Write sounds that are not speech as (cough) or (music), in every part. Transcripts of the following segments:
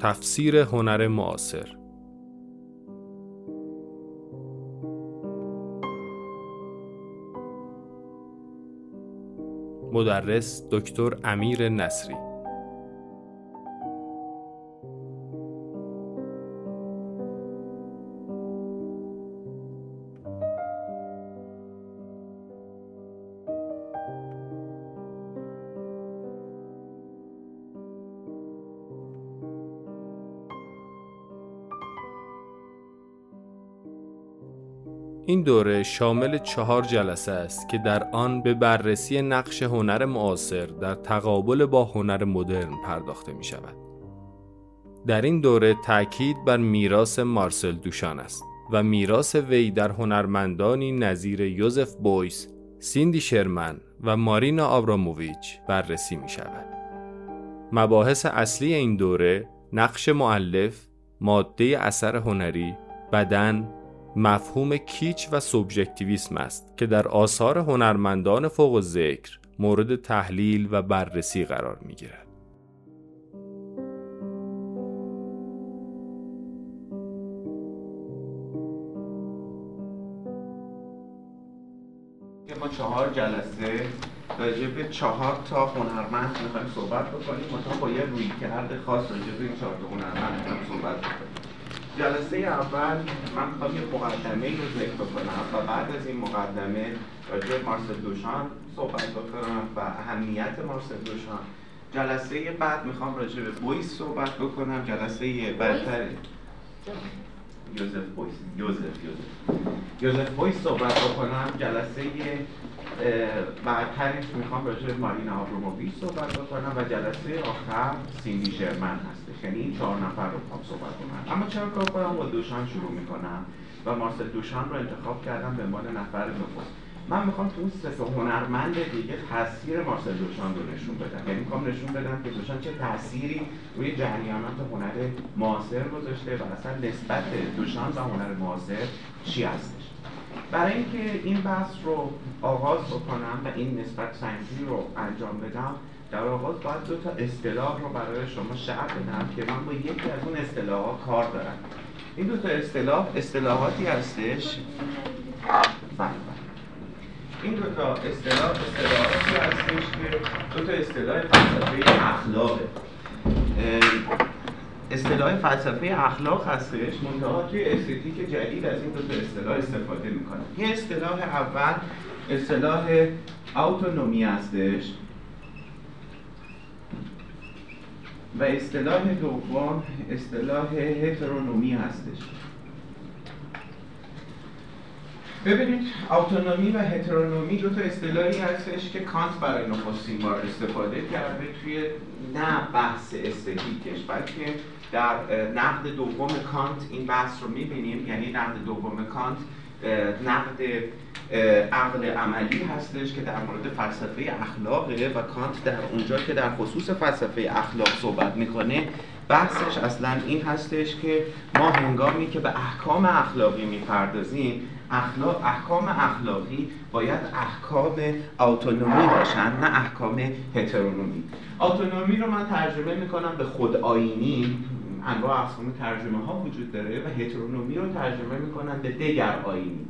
تفسیر هنر معاصر مدرس دکتر امیر نصری دوره شامل چهار جلسه است که در آن به بررسی نقش هنر معاصر در تقابل با هنر مدرن پرداخته می شود. در این دوره تاکید بر میراث مارسل دوشان است و میراث وی در هنرمندانی نظیر یوزف بویس، سیندی شرمن و مارینا آبراموویچ بررسی می شود. مباحث اصلی این دوره نقش معلف، ماده اثر هنری، بدن، مفهوم کیچ و سوبژکتیویسم است که در آثار هنرمندان فوق ذکر مورد تحلیل و بررسی قرار می گیرد. ما چهار جلسه راجع به چهار تا هنرمند می‌خوایم صحبت بکنیم مثلا با یه روی کرده خاص راجع به این چهار تا هنرمند می‌خوایم صحبت بکنیم جلسه اول من می‌خوام یه مقدمه رو ذکر بکنم و بعد از این مقدمه راجع مارسل دوشان صحبت بکنم و اهمیت مارسل دوشان. جلسه بعد می‌خوام راجع به بویس صحبت بکنم. جلسه بعدتر یوزف بویس. یوزف یوزف. یوزف بویس صحبت بکنم. جلسه بعدترش می‌خوام راجع به مارینا آبروموویچ صحبت بکنم و جلسه آخر سیندی شرمن هستش. یعنی این چهار نفر رو می‌خوام صحبت کنم اما چرا کار کنم با دوشان شروع می‌کنم و مارسل دوشان رو انتخاب کردم به عنوان نفر نخست من می‌خوام تو اون سه هنرمند دیگه تاثیر مارسل دوشان رو نشون بدم. یعنی می‌خوام نشون بدم که دوشان چه تأثیری روی جریانات هنر معاصر گذاشته و اصلا نسبت دوشان و هنر معاصر چی هستش. برای اینکه این بحث رو آغاز بکنم و این نسبت سنجی رو انجام بدم در آغاز باید دو تا اصطلاح رو برای شما شرح بدم که من با یکی از اون اصطلاحات کار دارم. این دو تا اصطلاح اصطلاحاتی هستش. بله این دو تا اصطلاح اصطلاحاتی هستش که دو تا اصطلاح فلسفه اخلاقه. اصطلاح فلسفه اخلاق هستش منتها توی استتیک جدید از این دو تا اصطلاح استفاده می‌کنه. یه اصطلاح اول اصطلاح autonomy هستش. و اصطلاح دوم اصطلاح هترونومی هستش. ببینید اتونومی و هترونومی دو تا اصطلاحی هستش که کانت برای نخستین بار استفاده کرده توی نه بحث استتیکش بلکه در نقد دوم کانت این بحث رو می‌بینیم. یعنی نقد دوم کانت نقد عقل عملی هستش که در مورد فلسفه اخلاقه و کانت در اونجا که در خصوص فلسفه اخلاق صحبت می‌کنه بحثش اصلا این هستش که ما هنگامی که به احکام اخلاقی می‌پردازیم اخلاق احکام اخلاقی باید احکام اتونومی باشن نه احکام هترونومی. اتونومی رو من ترجمه می‌کنم به خود آینی انواع اقسام ترجمه ها وجود داره و هترونومی رو ترجمه می‌کنن به دگر آینی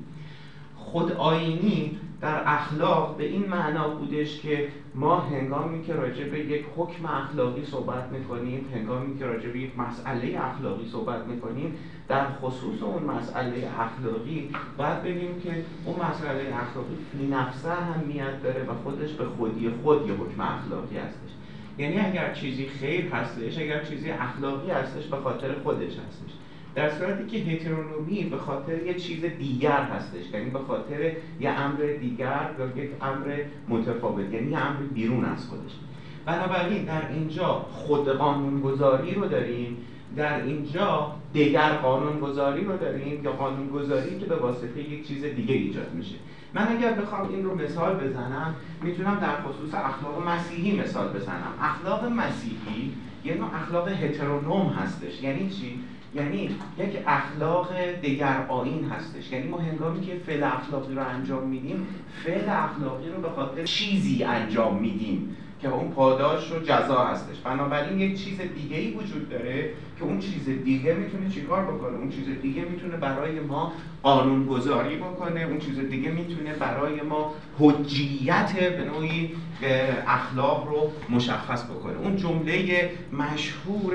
خود آینی در اخلاق به این معنا بودش که ما هنگامی که راجع به یک حکم اخلاقی صحبت می‌کنیم هنگامی که راجع به یک مسئله اخلاقی صحبت می‌کنیم در خصوص اون مسئله اخلاقی باید بگیم که اون مسئله اخلاقی فی نفسه اهمیت داره و خودش به خودی خود یه حکم اخلاقی هستش. یعنی اگر چیزی خیر هستش اگر چیزی اخلاقی هستش به خاطر خودش هستش. در صورتی که هترونومی به خاطر یه چیز دیگر هستش یعنی به خاطر یه امر دیگر یا یک امر متفاوت یعنی یه امر بیرون از خودش. بنابراین در اینجا خود قانونگذاری رو داریم در اینجا دیگر قانونگذاری رو داریم یا قانونگذاری که به واسطه یک چیز دیگه ایجاد میشه. من اگر بخوام این رو مثال بزنم می‌تونم در خصوص اخلاق مسیحی مثال بزنم. اخلاق مسیحی یه نوع اخلاق هترونوم هستش. یعنی چی؟ یعنی یک اخلاق دگر آین هستش. یعنی ما هنگامی که فعل اخلاقی رو انجام میدیم فعل اخلاقی رو به خاطر چیزی انجام میدیم. که اون پاداش و جزا هستش. بنابراین یک چیز دیگه ای وجود داره که اون چیز دیگه می‌تونه چیکار بکنه؟ اون چیز دیگه می‌تونه برای ما قانون گذاری بکنه. اون چیز دیگه می‌تونه برای ما حجیت به نوعی اخلاق رو مشخص بکنه. اون جمله مشهور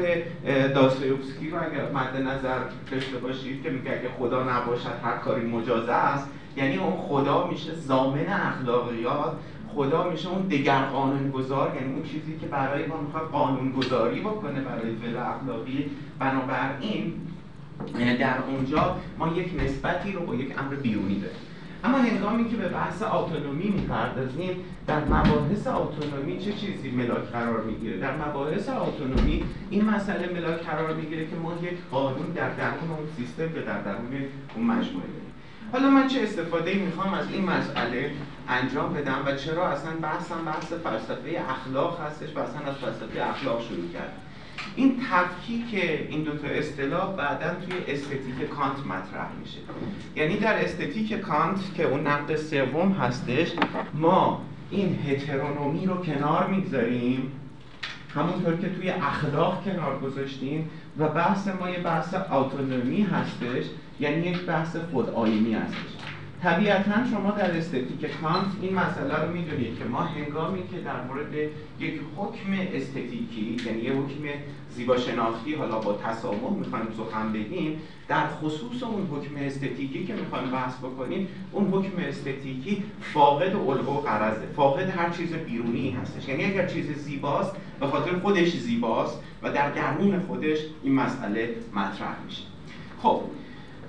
داستایوفسکی رو اگر مد نظر داشته باشید که میگه اگه خدا نباشد هر کاری مجازه است یعنی اون خدا میشه زامن اخلاقیات خدا میشه اون دگر قانون گذار یعنی اون چیزی که برای ما می‌خواد قانون گذاری بکنه برای فعل اخلاقی بنابراین در اونجا ما یک نسبتی رو با یک امر بیرونی داریم. اما هنگامی که به بحث اتونومی می‌پردازیم در مباحث اتونومی چه چیزی ملاک قرار می‌گیره؟ در مباحث اتونومی این مسئله ملاک قرار می‌گیره که ما یک قانون در درون اون سیستم به در درون اون مجموعه حالا من چه استفاده می‌خوام از این مسئله انجام بدم و چرا اصلا بحثم بحث فلسفه اخلاق هستش و اصلا از فلسفه اخلاق شروع کردم؟ این تفکیک این دوتا اصطلاح بعدا توی استتیک کانت مطرح میشه. یعنی در استتیک کانت که اون نقد سوم هستش ما این هترونومی رو کنار می‌گذاریم همونطور که توی اخلاق کنار گذاشتیم و بحث ما یه بحث اتونومی هستش یعنی یک بحث خودآینی هستش. طبیعتا شما در استتیک کانت این مسئله رو می‌دونید که ما هنگامی که در مورد یک حکم استتیکی یعنی یک حکم زیبا شناختی حالا با تسامح می‌خوایم سخن بگیم در خصوص اون حکم استتیکی که می‌خوایم بحث بکنیم اون حکم استتیکی فاقد الگو و قرضه فاقد هر چیز بیرونی هستش. یعنی اگر چیز زیباست به خاطر خودش زیباست و در درون خودش این مسئله مطرح میشه. خب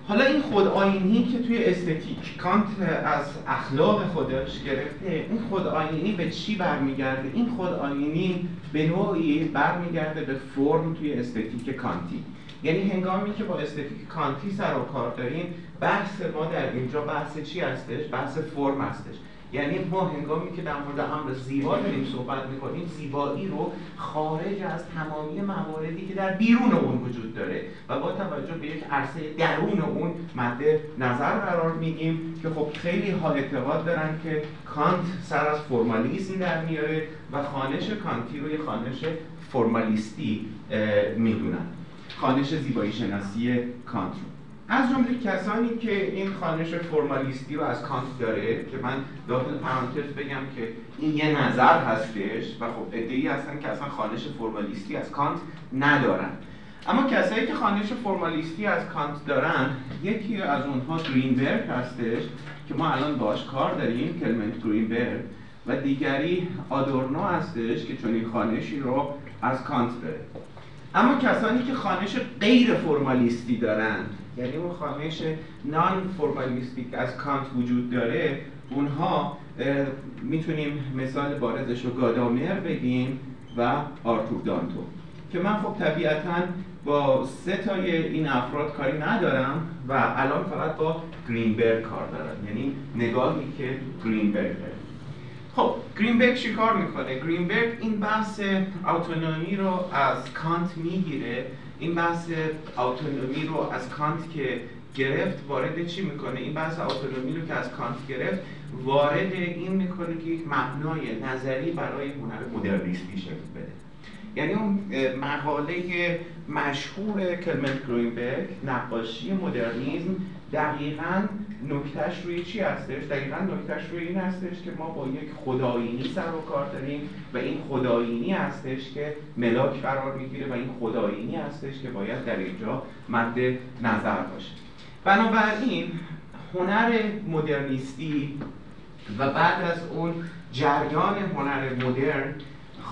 حالا این خود آینی که توی استتیک کانت از اخلاق خودش گرفته این خود آینی به چی برمیگرده؟ این خود آینی به نوعی برمیگرده به فرم توی استتیک کانتی. یعنی هنگامی که با استتیک کانتی سر و کار داریم بحث ما در اینجا بحث چی هستش؟ بحث فرم هستش. یعنی ما هنگامی که در مورد امر زیبا داریم صحبت می‌کنیم زیبایی رو خارج از تمامی مواردی که در بیرون اون وجود داره. و با توجه به یک عرصه درون اون مد نظر قرار میگیم که خب خیلی ها اعتقاد دارن که کانت سر از فرمالیسم در میاره و خانش کانتی رو یه خانش فرمالیستی می‌دونن. خوانش زیبایی شناسی کانت رو. از جمله کسانی که این خوانش فرمالیستی رو از کانت داره که من داخل پرانتز بگم که این یه نظر هستش و خب عده‌ای هستن که اصلا خوانش فرمالیستی از کانت ندارن. اما کسایی که خوانش فرمالیستی از کانت دارن یکی از اونها گرینبرگ هستش که ما الان باش کار داریم کلمنت گرینبرگ و دیگری آدورنو هستش که چون این خانشی رو از کانت داره. اما کسانی که خانش غیر فرمالیستی دارن یعنی اون خانش نان فرمالیستیک از کانت وجود داره اونها می‌تونیم مثال بارزش رو گادامر بگیم و آرتور دانتو. که من خب طبیعتا با سه تای این افراد کاری ندارم و الان فقط با گرینبرگ کار دارم. یعنی نگاهی که گرینبرگ داره. خب گرینبرگ چی کار می‌کنه؟ گرینبرگ این بحث اتونومی رو از کانت می‌گیره این بحث اتونومی رو از کانت که گرفت وارد چی می‌کنه؟ این بحث اتونومی رو که از کانت گرفت وارد این می‌کنه که یک مبنای نظری برای هنر مدرنیستی شکل بده. یعنی اون مقاله مشهور کلمنت گرینبرگ نقاشی مدرنیزم دقیقا نکتهش روی چی هستش؟ دقیقا نکتهش روی این هستش که ما با یک خدایینی سر و کار داریم و این خدایینی هستش که ملاک قرار می‌گیره و این خدایینی هستش که باید در اینجا مد نظر باشه بنابراین هنر مدرنیستی و بعد از اون جریان هنر مدرن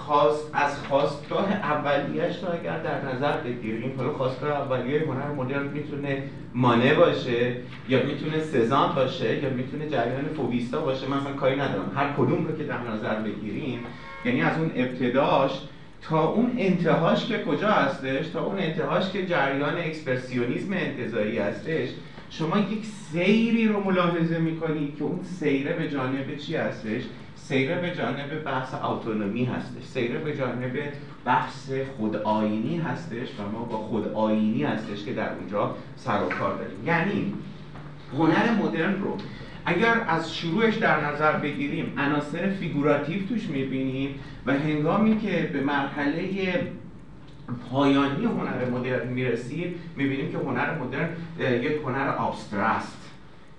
خواست از خواستگاه اولیش رو اگر در نظر بگیریم حالا خواستگاه اولیه هنر مدرن می‌تونه مانه باشه یا می‌تونه سزان باشه یا می‌تونه جریان فوبیستا باشه؟ مثلا کاری ندارم. هر کدوم رو که در نظر بگیریم یعنی از اون ابتداش تا اون انتهاش که کجا هستش تا اون انتهاش که جریان اکسپرسیونیزم انتظایی هستش شما یک سیری رو ملاحظه می‌کنید که اون سیره به جانب چی هستش؟ سیر به جانب بحث autonomy هستش. سیر به جانب بحث خودآینی هستش و ما با خودآینی هستش که در اونجا سر و کار داریم. یعنی هنر مدرن رو اگر از شروعش در نظر بگیریم عناصر فیگوراتیو توش می‌بینیم و هنگامی که به مرحله پایانی هنر مدرن می‌رسیم می‌بینیم که هنر مدرن یک هنر آبستره‌ست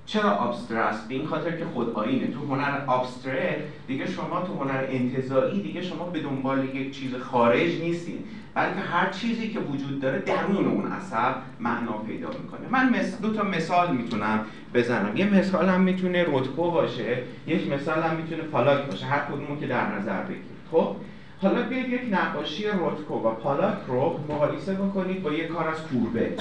چرا آبسترست؟ به این خاطر که خود آینه تو هنر آبسترکت دیگه شما تو هنر انتظایی دیگه شما به دنبال یک چیز خارج نیستین. بلکه هر چیزی که وجود داره درون اون اثر معنا پیدا می‌کنه. من دو تا مثال می‌تونم بزنم. یه مثال هم می‌تونه رودکو باشه یک مثال هم می‌تونه پالاک باشه. هر کدومو که در نظر بگیرید. خب؟ حالا بیاید یک نقاشی رودکو و پالاک رو مقایسه بکنید با یک کار از کوربه.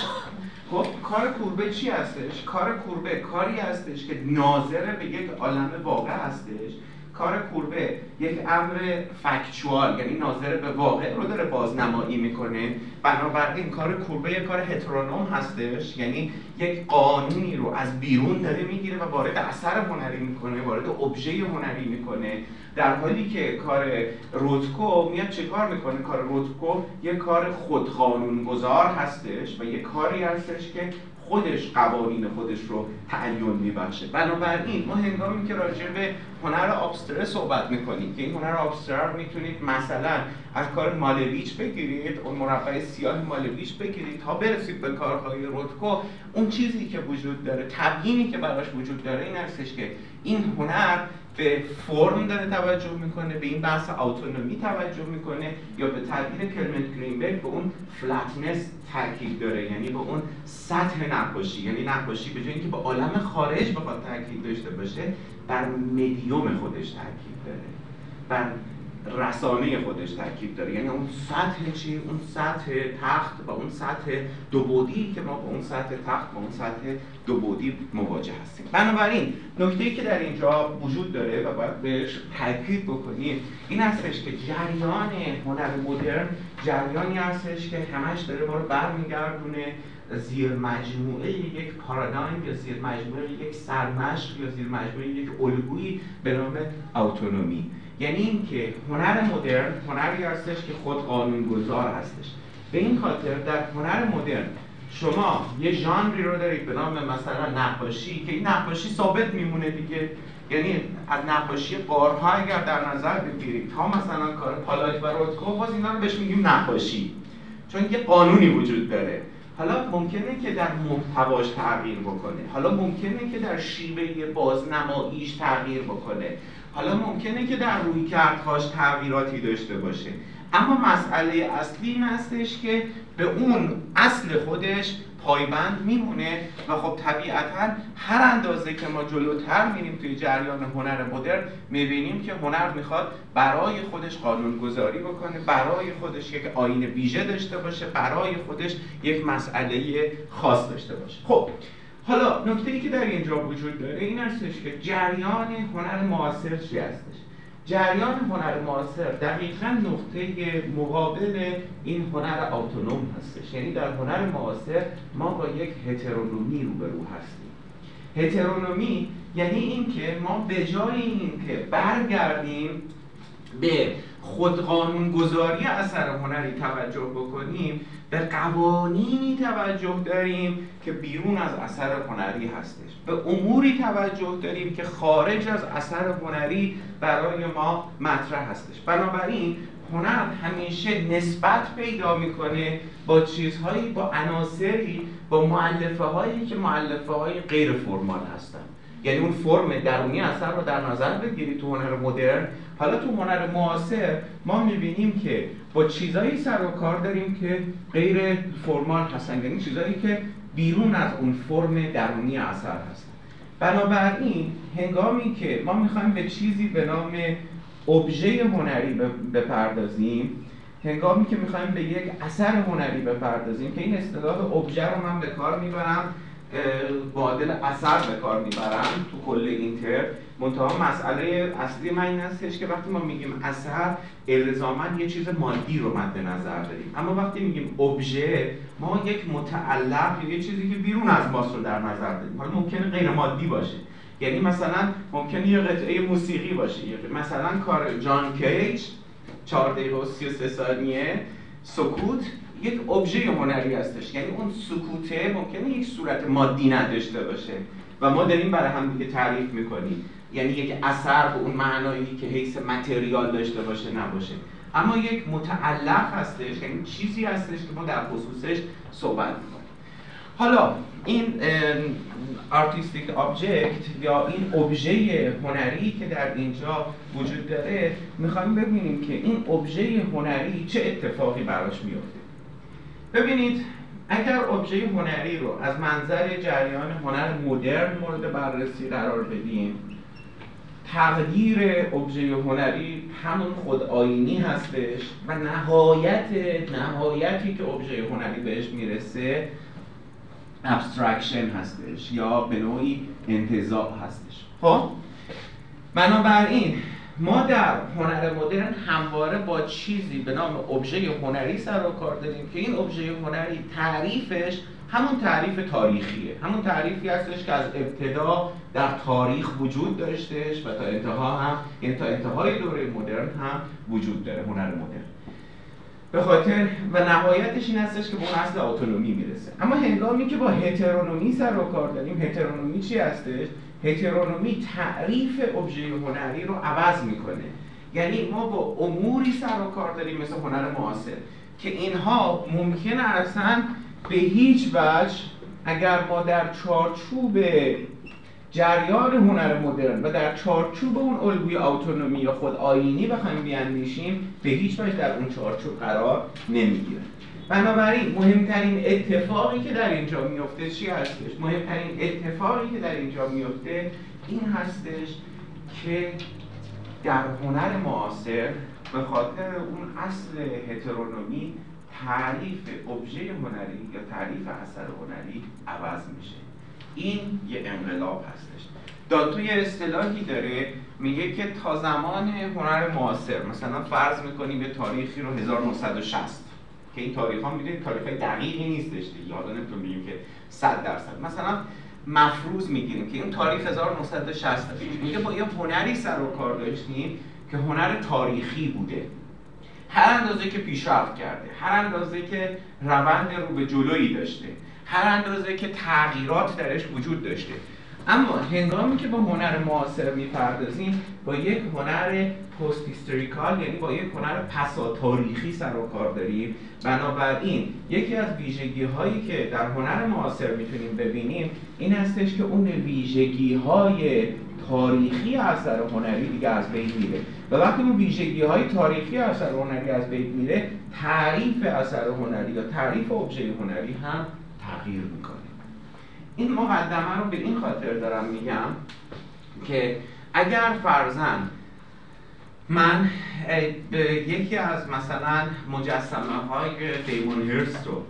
خب کار کوربه چی هستش؟ کار کوربه کاری هستش که ناظر به یک عالم واقع هستش کار کوربه یک امر فکچوال یعنی ناظر به واقع رو داره بازنمایی می‌کنه. بنابراین کار کوربه یک کار هترونوم هستش یعنی یک قانونی رو از بیرون داره می‌گیره و وارد اثر هنری می‌کنه وارد ابژه هنری می‌کنه. در حالی که کار رودکو میاد چه کار می‌کنه؟ کار رودکو یک کار خودقانونگذار هستش و یک کاری هستش که خودش قوانین خودش رو تعین میبخشه. بنابراین ما هنگامی که راجع به هنر آبستره صحبت می‌کنیم که این هنر آبستره رو می‌تونید مثلا از کار مالویچ بگیرید اون مربع سیاه مالویچ بگیرید تا برسید به کارهای رودکو اون چیزی که وجود داره تبیینی که براش وجود داره این هستش که این هنر به فرم داره توجه می‌کنه به این بحث اتونومی توجه می‌کنه یا به تعبیر کلمنت گرینبرگ به اون فلتنس تاکید داره یعنی به اون سطح نقاشی. یعنی نقاشی به جای اینکه به عالم خارج بخواد تاکید داشته باشه بر مدیوم خودش تاکید داره. بر رسانه خودش ترکیب داره. یعنی اون سطح چی؟ اون سطح تخت و اون سطح دو بودی که ما با اون سطح تخت با اون سطح دو بودی مواجه هستیم. بنابراین نکته که در اینجا وجود داره و باید بهش تاکید بکنیم این هستش که جریان هنر مدرن جریانی هستش که همش داره ما رو برمیگردونه. زیر مجموعه یک پارادایم یا زیر مجموعه یک سرمشق یا زیر مجموعه یک الگویی به نام اتونومی یعنی اینکه هنر مدرن هنری هستش که خود قانونگذار هستش. به این خاطر در هنر مدرن شما یه ژانری رو دارید به نام مثلا نقاشی که این نقاشی ثابت میمونه دیگه. یعنی از نقاشی قارها اگر در نظر بگیرید تا مثلا کار پالاک و رودکو باز اینا رو بهش میگیم نقاشی. چون یه قانونی وجود داره. حالا ممکنه که در محتواش تغییر بکنه. حالا ممکنه که در شیوه بازنماییش تغییر بکنه. حالا ممکنه که در روی کردهاش تغییراتی داشته باشه. اما مسئله اصلی این هستش که به اون اصل خودش پایبند میمونه و خب طبیعتا هر اندازه که ما جلوتر میریم توی جریان هنر مدرن می‌بینیم که هنر می‌خواد برای خودش قانونگذاری بکنه برای خودش یک آین ویژه داشته باشه برای خودش یک مسئله خاص داشته باشه. خب حالا نکته ای که در اینجا وجود داره این هستش که جریان هنر معاصر چی هستش؟ جریان هنر معاصر دقیقا نقطه مقابل این هنر اتونوم هستش. یعنی در هنر معاصر ما با یک هترونومی روبرو هستیم. هترونومی یعنی اینکه ما به جای اینکه برگردیم به خودقانونگذاری اثر هنری توجه بکنیم به قوانینی توجه داریم که بیرون از اثر هنری هستش. به اموری توجه داریم که خارج از اثر هنری برای ما مطرح هستش. بنابراین هنر همیشه نسبت پیدا می‌کنه با چیزهایی با عناصری با معلفه هایی که معلفه های غیر فرمال هستن. یعنی اون فرم درونی اثر رو در نظر بگیری تو هنر مدرن. حالا تو هنر معاصر ما می‌بینیم که با چیزایی سر و کار داریم که غیر فرمال هستن. یعنی چیزایی که بیرون از اون فرم درونی اثر هستن. بنابراین هنگامی که ما می‌خوایم به چیزی به نام ابژه هنری بپردازیم هنگامی که می‌خوایم به یک اثر هنری بپردازیم که این اصطلاح ابژه رو من به کار می‌برم معادل اثر به کار می‌برم تو کل این تر منتها مسئله اصلی من این هستش که وقتی ما میگیم اثر الزاما یه چیز مادی رو مد نظر داریم. اما وقتی میگیم ابژه ما یک متعلق یا یه چیزی که بیرون از ماست رو در نظر داریم. حالا ممکنه غیر مادی باشه. یعنی مثلا ممکنه یه قطعه موسیقی باشه. مثلا کار جان کیج 4 دقیقه و 33 ثانیه سکوت. یک ابژه هنری هستش. یعنی اون سکوته ممکنه یک صورت مادی نداشته باشه. و ما داریم برای هم دیگه تعریف می‌کنیم. یعنی یک اثر به اون معنایی که حیث material داشته باشه نباشه. اما یک متعلق هستش یعنی چیزی هستش که ما در خصوصش صحبت می‌کنیم. حالا این artistic object یا این ابژه هنری که در اینجا وجود داره می‌خوایم ببینیم که این ابژه هنری چه اتفاقی براش میفته ببینید اگر ابژه هنری رو از منظر جریان هنر مدرن مورد بررسی قرار بدیم تقدیر ابژه هنری همون خود آینی هستش و نهایت نهایتی که ابژه هنری بهش می‌رسه abstraction هستش یا به نوعی انتزاع هستش. خب؟ بنابراین ما در هنر مدرن همواره با چیزی به نام ابژه هنری سر و کار داریم که این ابژه هنری تعریفش همون تعریف تاریخیه. همون تعریفی هستش که از ابتدا در تاریخ وجود داشتش و تا انتها هم یعنی تا انتهای دوره مدرن هم وجود داره هنر مدرن. به خاطر و نهایتش این هستش که به اون اصل اتونومی می‌رسه. اما هنگامی که با هترونومی سر و کار داریم هترونومی چی هستش؟ هترونومی تعریف ابژه هنری رو عوض می‌کنه. یعنی ما با اموری سر و کار داریم مثل هنر معاصر که اینها ممکنه اصلا به هیچ وجه اگر ما در چارچوب جریان هنر مدرن و در چارچوب اون الگوی اتونومی یا خود آینی بخوایم بیاندیشیم به هیچ وجه در اون چارچوب قرار نمی‌گیره بنابراین مهمترین اتفاقی که در اینجا میفته چی هستش؟ مهمترین اتفاقی که در اینجا میفته این هستش که در هنر معاصر به خاطر اون اصل هترونومی تعریف ابژه هنری یا تعریف اثر هنری عوض میشه این یه انقلاب هستش داتو یه اصطلاحی داره میگه که تا زمان هنر معاصر مثلا فرض می‌کنیم یه تاریخی رو 1960 که این تاریخ ها می‌دونید تاریخ های دقیقی نیستش دیگه. حالا نمی‌تونم بگیم که 100 درصد. مثلا مفروض می‌گیریم که این تاریخ 1960 میگه با یه هنری سر و کار داشتیم که هنر تاریخی بوده. هر اندازه که پیشرفت کرده هر اندازه که روند رو به جلویی داشته هر اندازه که تغییرات درش وجود داشته. اما هنگامی که با هنر معاصر می‌پردازیم با یک هنر پست هیستوریکال یعنی با یک هنر پسا تاریخی سر و کار داریم. بنابراین یکی از ویژگی هایی که در هنر معاصر می‌تونیم ببینیم این هستش که اون ویژگی های تاریخی اثر هنری دیگه از بین میره. و وقتی اون ویژگی های تاریخی اثر هنری از بین میره تعریف اثر هنری یا تعریف ابژه هنری هم تغییر می‌کنه. این مقدمه رو به این خاطر دارم میگم که اگر فرزن من به یکی از مثلا مجسمه های دیمون هرست رو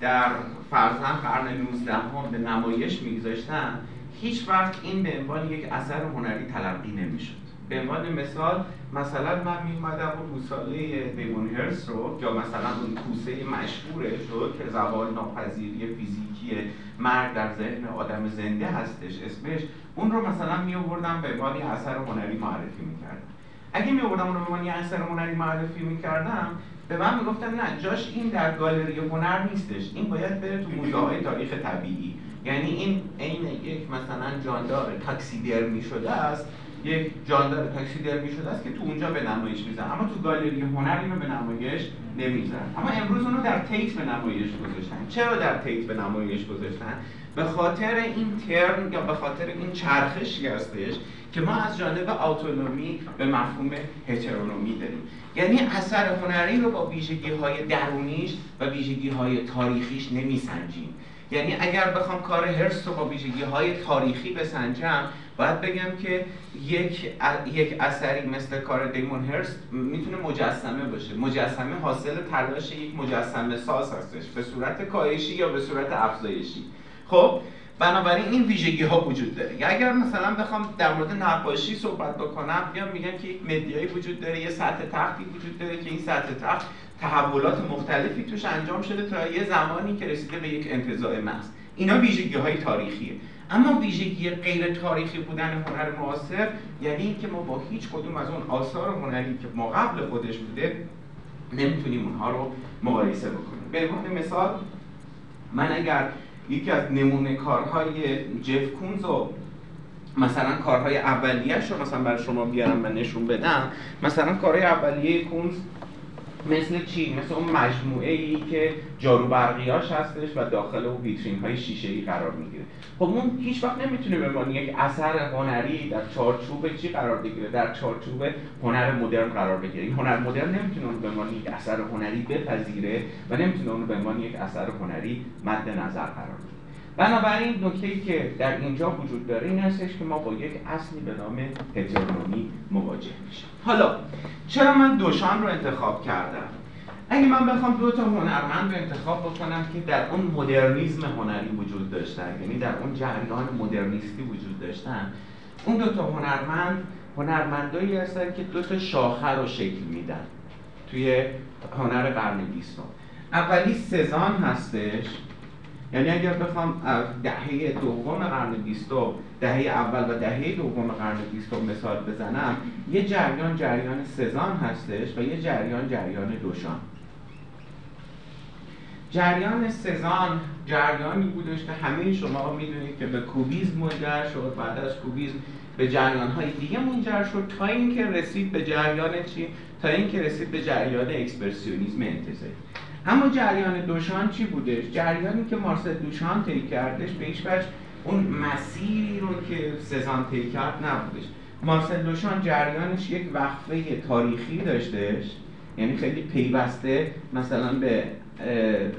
در فرزن قرن 19 هم به نمایش میگذاشتم هیچ وقت این به عنوان یک اثر هنری تلقی نمی‌شد. به عنوان مثال مثلا من میمدم اون گوساله دیمون هرس رو یا مثلا اون کوسه مشهورش رو که زوال ناپذیری فیزیکی مرگ در ذهن آدم زنده هستش اسمش اون رو مثلا می آوردم به عنوان اثر هنری معرفی می‌کردم. اگه می آوردم اون رو به عنوان اثر هنری معرفی می‌کردم به من می‌گفتن نه جاش این در گالری هنر نیستش این باید بره تو موزه های تاریخ طبیعی. یعنی این عین یک مثلا جاندار تاکسیدرمی شده است. یک جاندار تاکسیدرمی شده است که تو اونجا به نمایش میزن اما تو گالری هنر اینو به نمایش نمیزن اما امروز اونو در تیت به نمایش گذاشتن. چرا در تیت به نمایش گذاشتن؟ به خاطر این ترم یا به خاطر این چرخشی هستش که ما از جانب اتونومی به مفهوم هترونومی داریم. یعنی اثر هنری رو با ویژگی های درونیش و ویژگی های تاریخیش نمیسنجیم. یعنی اگر بخوام کار هرست رو با ویژگی های تاریخی بسنجم باید بگم که یک, یک اثری مثل کار دیمون هرست می‌تونه مجسمه باشه. مجسمه حاصل تلاش یک مجسمه ساز هستش. به صورت کاهشی یا به صورت افزایشی. خب بنابراین این ویژگی ها وجود داره. اگر مثلا بخوام در مورد نقاشی صحبت بکنم بیام میگم که یک مدیایی وجود داره یه سطح تختی وجود داره که این سطح تخت تحولات مختلفی توش انجام شده تا یه زمانی که رسیده به یک انتزاع محض. اینا ویژگی های تاریخیه. اما ویژگی غیر تاریخی بودن هنر معاصر یعنی اینکه ما با هیچ کدوم از اون آثار هنری که ما قبل خودش بوده نمی‌تونیم اونها رو مقایسه بکنیم. به عنوان مثال من اگر یکی از نمونه کارهای جف کونز و مثلا کارهای اولیه‌اش رو مثلا برای شما بیارم و نشون بدم مثلا کارهای اولیه کونز مثل چی؟ مثل اون مجموعه ای که جارو برقیاش هستش و داخل اون ویترین های شیشه ای قرار می‌گیره. خب اون هیچ وقت نمی‌تونه به یک اثر هنری در چارچوب چی قرار بگیره در چارچوب هنر مدرن قرار بگیره. این هنر مدرن نمی‌تونه اون به یک اثر هنری بپذیره و نمی‌تونه اون به یک اثر هنری مد نظر قرار بگیره. بنابراین نکته ای که در اینجا وجود داره این هستش که ما با یک اصلی به نام هترونومی مواجه میشیم. حالا چرا من دوشان رو انتخاب کردم؟ اگه من بخوام دو تا هنرمند رو انتخاب بکنم که در اون مدرنیزم هنری وجود داشتن یعنی در اون جریان مدرنیستی وجود داشتن اون دو تا هنرمند هنرمندایی هستن که دو تا شاخه رو شکل میدن توی هنر قرن بیستم. اولی سزان هستش. یعنی اگر بخوام دهه دوم قرن بیستم دهه اول و دهه دوم قرن بیستم مثال بزنم یه جریان جریان سزان هستش و یه جریان جریان دوشان. جریان سزان جریانی بودش که همه شما می‌دونید که به کوبیزم منجر شد بعد از کوبیزم به جریان های دیگه منجر شد تا اینکه رسید به جریان چی؟ تا اینکه رسید به جریان اکسپرسیونیسم انتزاعی اما جریان دوشان چی بودش؟ جریانی که مارسل دوشان طی کردش به هیچ وجه اون مسیری رو که سزان طی کرد نبودش. مارسل دوشان جریانش یک وقفه تاریخی داشتش. یعنی خیلی پیوسته مثلا به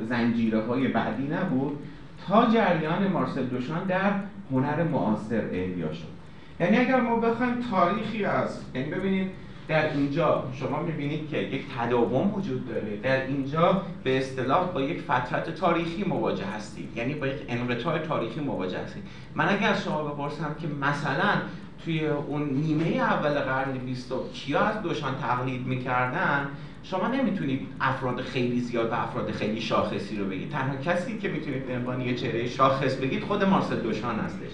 زنجیره های بعدی نبود. تا جریان مارسل دوشان در هنر معاصر احیا شد. یعنی اگر ما بخوایم تاریخی از یعنی ببینید در اینجا شما می‌بینید که یک تداوم وجود داره. در اینجا به اصطلاح با یک فترت تاریخی مواجه هستید. یعنی با یک انقطاع تاریخی مواجه هستید. من اگر از شما بپرسم که مثلا توی اون نیمه اول قرن بیستم کیا از دوشان تقلید می‌کردن؟ شما نمی‌تونید افراد خیلی زیاد و افراد خیلی شاخصی رو بگید. تنها کسی که می‌تونید به عنوان یه چهره شاخص بگید خود مارسل دوشان هستش.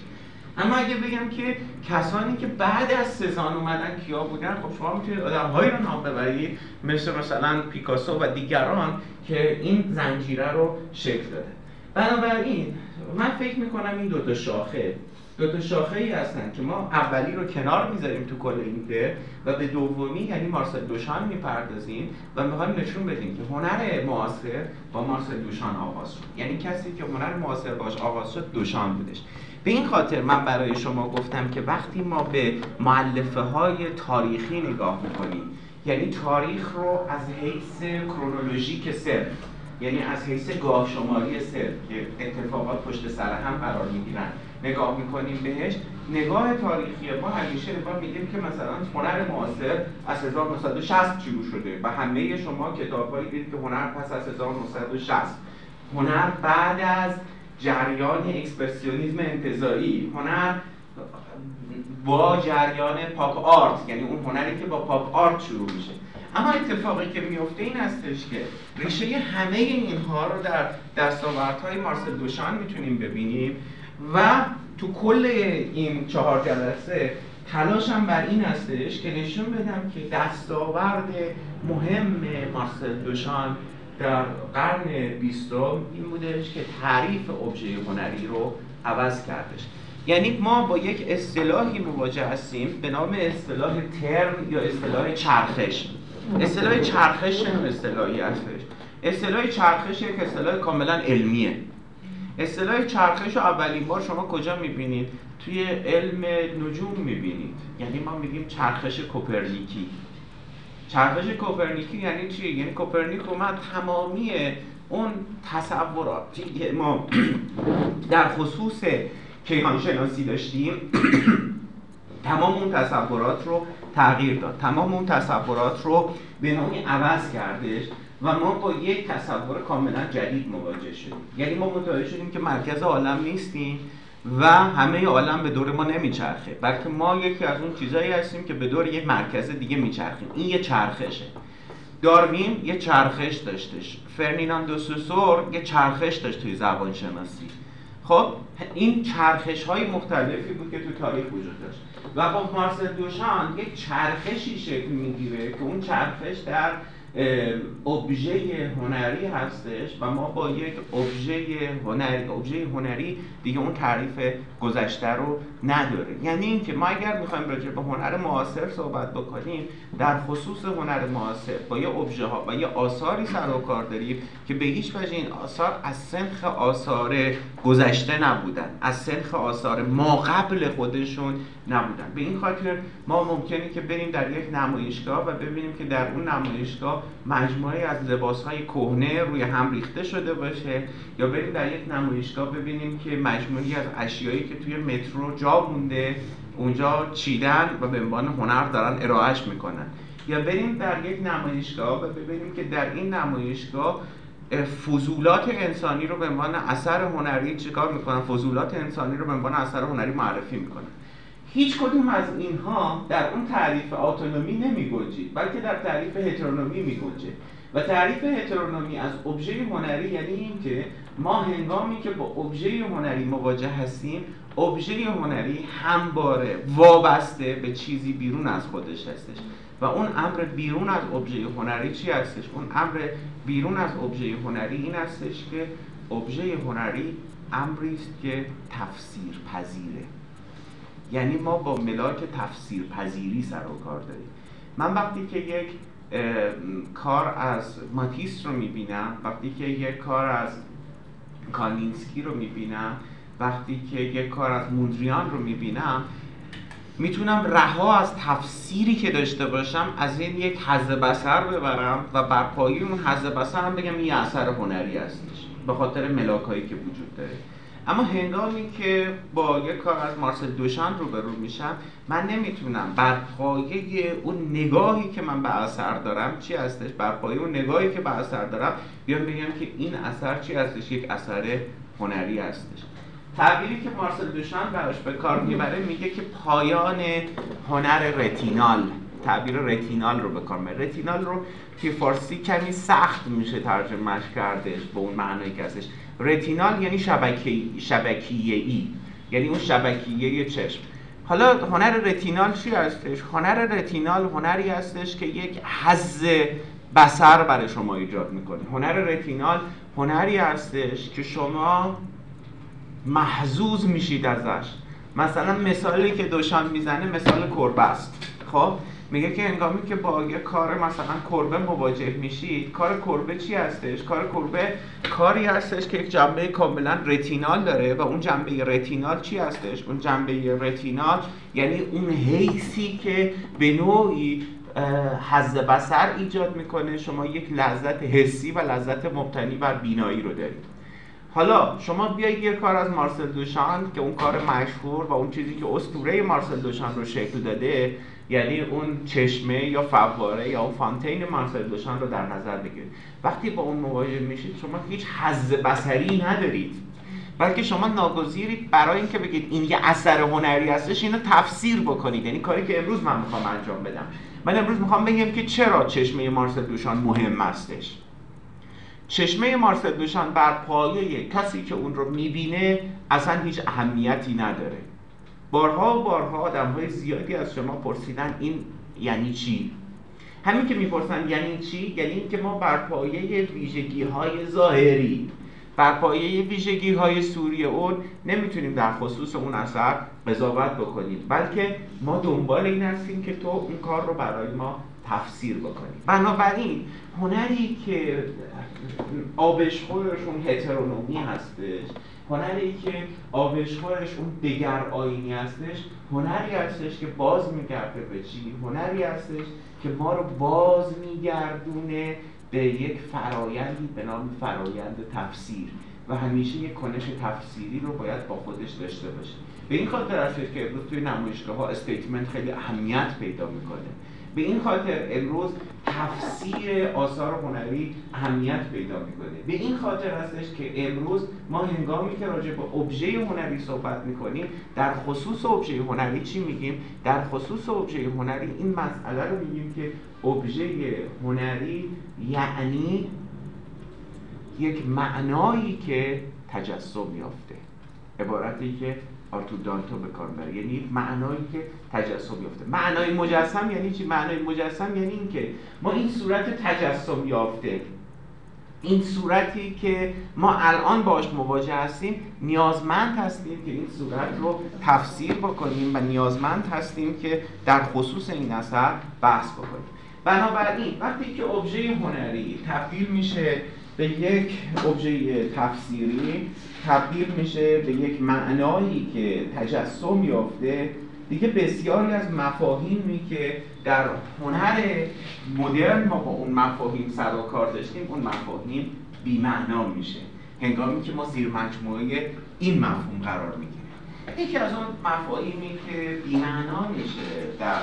اما اگه بگم که کسانی که بعد از سزان اومدن کیا بودن خب شما می‌تونید آدمهایی رو نام ببرید مثل مثلا پیکاسو و دیگران که این زنجیره رو شکل داده. بنابراین من فکر می‌کنم این دوتا شاخه دو تا شاخه ای هستن که ما اولی رو کنار می‌ذاریم تو کل این و به دومی یعنی مارسل دوشان می‌پردازیم و می‌خوایم نشون بدیم که هنر معاصر با مارسل دوشان آغاز شد. یعنی کسی که هنر معاصر باش آغاز شد دوشان بودش. به این خاطر من برای شما گفتم که وقتی ما به معلفه های تاریخی نگاه می‌کنیم یعنی تاریخ رو از حیث کرونولوژیک صرف یعنی از حیث گاه شماری صرف که اتفاقات پشت سر هم قرار می‌گیرن نگاه می‌کنیم بهش نگاه تاریخی ما همیشه ما میگیم که مثلا هنر معاصر از 1960 شروع شده و همه شما کتابهایی دیدید که هنر پس از 1960 هنر بعد از جریان اکسپرسیونیزم انتزاعی هنر با جریان پاپ آرت یعنی اون هنری که با پاپ آرت شروع میشه. اما اتفاقی که میفته این هستش که ریشه همه اینها رو در دستاوردهای مارسل دوشان می‌تونیم ببینیم و تو کل این چهار جلسه تلاشم بر این هستش که نشون بدم که دستاورد مهم مارسل دوشان در قرن بیستم این بودش که تعریف ابژه هنری رو عوض کردش. یعنی ما با یک اصطلاحی مواجه هستیم به نام اصطلاح ترم یا اصطلاح چرخش. اصطلاح چرخش چه اصطلاحی هستش؟ اصطلاح چرخش یک اصطلاح کاملا علمیه. اصطلاح چرخش رو اولین بار شما کجا می‌بینید؟ توی علم نجوم می‌بینید. یعنی ما میگیم چرخش کوپرنیکی. چرخش کوپرنیکی یعنی چی؟ یعنی کوپرنیک اومد تمامی اون تصوراتی که ما در خصوص کیهان شناسی داشتیم تمام اون تصورات رو تغییر داد. تمام اون تصورات رو به نوعی عوض کردش و ما با یک تصور کاملا جدید مواجه شدیم. یعنی ما متوجه شدیم که مرکز عالم نیستیم. و همه عالم به دور ما نمیچرخه. بلکه ما یکی از اون چیزایی هستیم که به دور یک مرکز دیگه میچرخیم. این یه چرخشه. داروین یه چرخش داشتش. فرنیناندو سوسور یه چرخش داشت توی زبان شناسی خب این چرخش های مختلفی بود که تو تاریخ وجود داشت. و با مارسل دوشان یک چرخشی شکل می‌گیره که اون چرخش در ابژه هنری هستش و ما با یک ابژه هنری ابژه هنری دیگه اون تعریف گذشته رو نداره یعنی اینکه ما اگر می‌خوایم راجع به هنر معاصر صحبت بکنیم در خصوص هنر معاصر با یه ابژه ها و یه آثاری سر و کار داریم که به هیچ وجه این آثار از سنخ آثار گذشته نبودن از سنخ آثار ما قبل خودشون نبودن. به این خاطر ما ممکنه که بریم در یک نمایشگاه و ببینیم که در اون نمایشگاه مجموعه از لباسهای کهنه روی هم ریخته شده باشه یا بریم در یک نمایشگاه ببینیم که مجموعی از اشیایی که توی مترو جا مونده اونجا چیدن و به عنوان هنر دارن ارائهش می‌کنن. یا بریم در یک نمایشگاه و ببینیم که در این نمایشگاه فضولات انسانی رو به عنوان اثر هنری چیکار می‌کنن؟ فضولات انسانی رو به عنوان اثر هنری معرفی می‌کنن. هیچ کدوم از اینها در اون تعریف اتونومی نمی بلکه در تعریف هترونومی می و تعریف هترونومی از ابژه هنری یعنی اینکه ما هنگامی که با ابژه هنری مواجه هستیم ابژه هنری همباره وابسته به چیزی بیرون از خودش هستش. و اون امر بیرون از ابژه هنری چی هستش؟ اون امر بیرون از ابژه هنری این هستش که ابژه هنری امری است که تفسیر پذیره یعنی ما با ملاک تفسیر پذیری سر و کار داریم. من وقتی که یک کار از ماتیس رو می‌بینم وقتی که یک کار از کانینسکی رو می‌بینم وقتی که یک کار از موندریان رو می‌بینم می‌تونم رها از تفسیری که داشته باشم از این یک حز بسر ببرم و بر پایی اون حز بسر هم بگم این اثر هنری هستش به خاطر ملاکایی که وجود داره. اما هنگامی که با یک کار از مارسل دوشان روبرو میشم من نمی‌تونم. بر پایه اون نگاهی که من به اثر دارم چی هستش؟ بر پایه اون نگاهی که به اثر دارم بیام بگم که این اثر چی هستش؟ یک اثر هنری هستش. تعبیری که مارسل دوشان براش به کار می‌بره میگه که پایان هنر رتینال. تعبیر رتینال رو به کار رتینال رو که فارسی کمی سخت میشه ترجمهش کردش به اون معنایی که هستش. رتینال یعنی شبکی شبکیه ای یعنی اون شبکیه چشم. حالا هنر رتینال چی هستش؟ هنر رتینال هنری هستش که یک حز بسر برای شما ایجاد می‌کنه. هنر رتینال هنری هستش که شما محزوز میشید ازش. مثلا مثالی که دوشان می‌زنه مثال کربه است خب؟ میگه که هنگامی که با یه کار مثلا کربه مواجه میشید کار کربه چی هستش؟ کار کربه کاری هستش که یک جنبه کاملا رتینال داره و اون جنبه رتینال چی هستش؟ اون جنبه رتینال یعنی اون حیثی که به نوعی حز بسر ایجاد می‌کنه. شما یک لذت حسی و لذت مبتنی بر بینایی رو دارید. حالا شما بیایید یه کار از مارسل دوشان که اون کار مشهور و اون چیزی که اسطوره مارسل دوشان رو شکل داده یعنی اون چشمه یا فواره یا اون فانتین مارسل دوشان رو در نظر بگیرید. وقتی با اون مواجه میشید شما هیچ حز بسری ندارید. بلکه شما ناگزیرید برای اینکه بگید این یه اثر هنری هستش اینو تفسیر بکنید. یعنی کاری که امروز من می‌خوام انجام بدم. من امروز می‌خوام بگم که چرا چشمه مارسل دوشان مهم هستش؟ چشمه مارسل دوشان بر پایه کسی که اون رو می‌بینه اصلا هیچ اهمیتی نداره. بارها و بارها آدم های زیادی از شما پرسیدن این یعنی چی؟ همین که می‌پرسن یعنی چی؟ یعنی اینکه ما بر پایه ویژگی های ظاهری بر پایه ویژگی های سوری اون نمی‌تونیم در خصوص اون اثر قضاوت بکنیم بلکه ما دنبال این هستیم که تو اون کار رو برای ما تفسیر بکنیم بنابراین هنری که آبشخورشون هترونومی هستش هنری که آبشخورش اون دگر آینی هستش هنری هستش که باز میگرده به چی؟ هنری هستش که ما رو باز میگردونه به یک فرایندی به نام فرایند تفسیر. و همیشه یک کنش تفسیری رو باید با خودش داشته باشه. به این خاطر هستش که امروز توی نمایشگاه ها استیتمنت خیلی اهمیت پیدا می‌کنه. به این خاطر امروز تفسیر آثار هنری اهمیت پیدا می‌کنه. به این خاطر هستش که امروز ما هنگامی که راجع به ابژه هنری صحبت می‌کنیم در خصوص ابژه هنری چی میگیم؟ در خصوص ابژه هنری این مسئله رو میگیم که ابژه هنری یعنی یک معنایی که تجسم یافته. عبارتی که آرتور دانتو به کار بره یعنی معنایی که تجسم یافته. معنای مجسم یعنی چی؟ معنای مجسم یعنی اینکه ما این صورت تجسم یافته. این صورتی که ما الان باش مواجه هستیم نیازمند هستیم که این صورت رو تفسیر بکنیم و نیازمند هستیم که در خصوص این اثر بحث بکنیم. بنابراین وقتی که ابژه هنری تبدیل میشه به یک ابژه تفسیری تبدیل میشه به یک معنایی که تجسم یافته. دیگه بسیاری از مفاهیمی که در هنر مدرن ما با اون مفاهیم سر و کار داشتیم اون مفاهیم بیمعنا میشه. هنگامی که ما زیر مجموعه این مفهوم قرار می‌گیریم. یکی از اون مفاهیمی که بیمعنا میشه در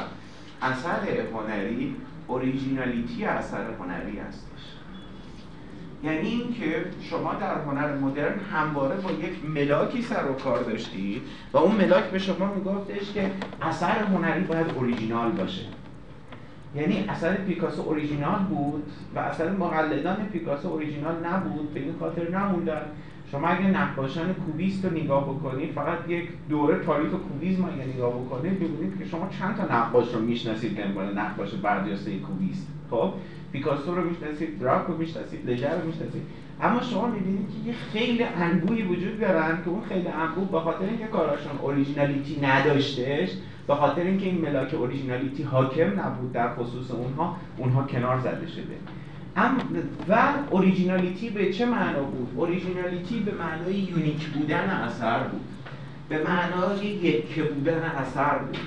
اثر هنری originality اثر هنری هستش. یعنی اینکه شما در هنر مدرن همواره با یک ملاکی سر و کار داشتید و اون ملاک به شما میگفتش که اثر هنری باید اوریجینال باشه. یعنی اثر پیکاسو اوریجینال بود و اثر مقلدان پیکاسو اوریجینال نبود به این خاطر نموندن. شما اگه نقاشان کوبیست رو نگاه بکنید فقط یک دوره تاریخ کوبیسم اگه نگاه بکنید ببینید که شما چند تا نقاش رو می‌شناسید به عنوان نقاش برجسته کوبیست. خب؟ پیکاسو رو می‌شناسید براک رو می‌شناسید لژر رو می‌شناسید. اما شما می‌بینید که یه خیل انبوهی وجود دارن که اون خیل انبوه به خاطر اینکه کاراشون originality نداشتهش به خاطر اینکه این ملاک originality حاکم نبود در خصوص اونها اونها کنار زده شده. و originality به چه معنا بود؟ originality به معنای unique بودن اثر بود. به معنای یکه بودن اثر بود.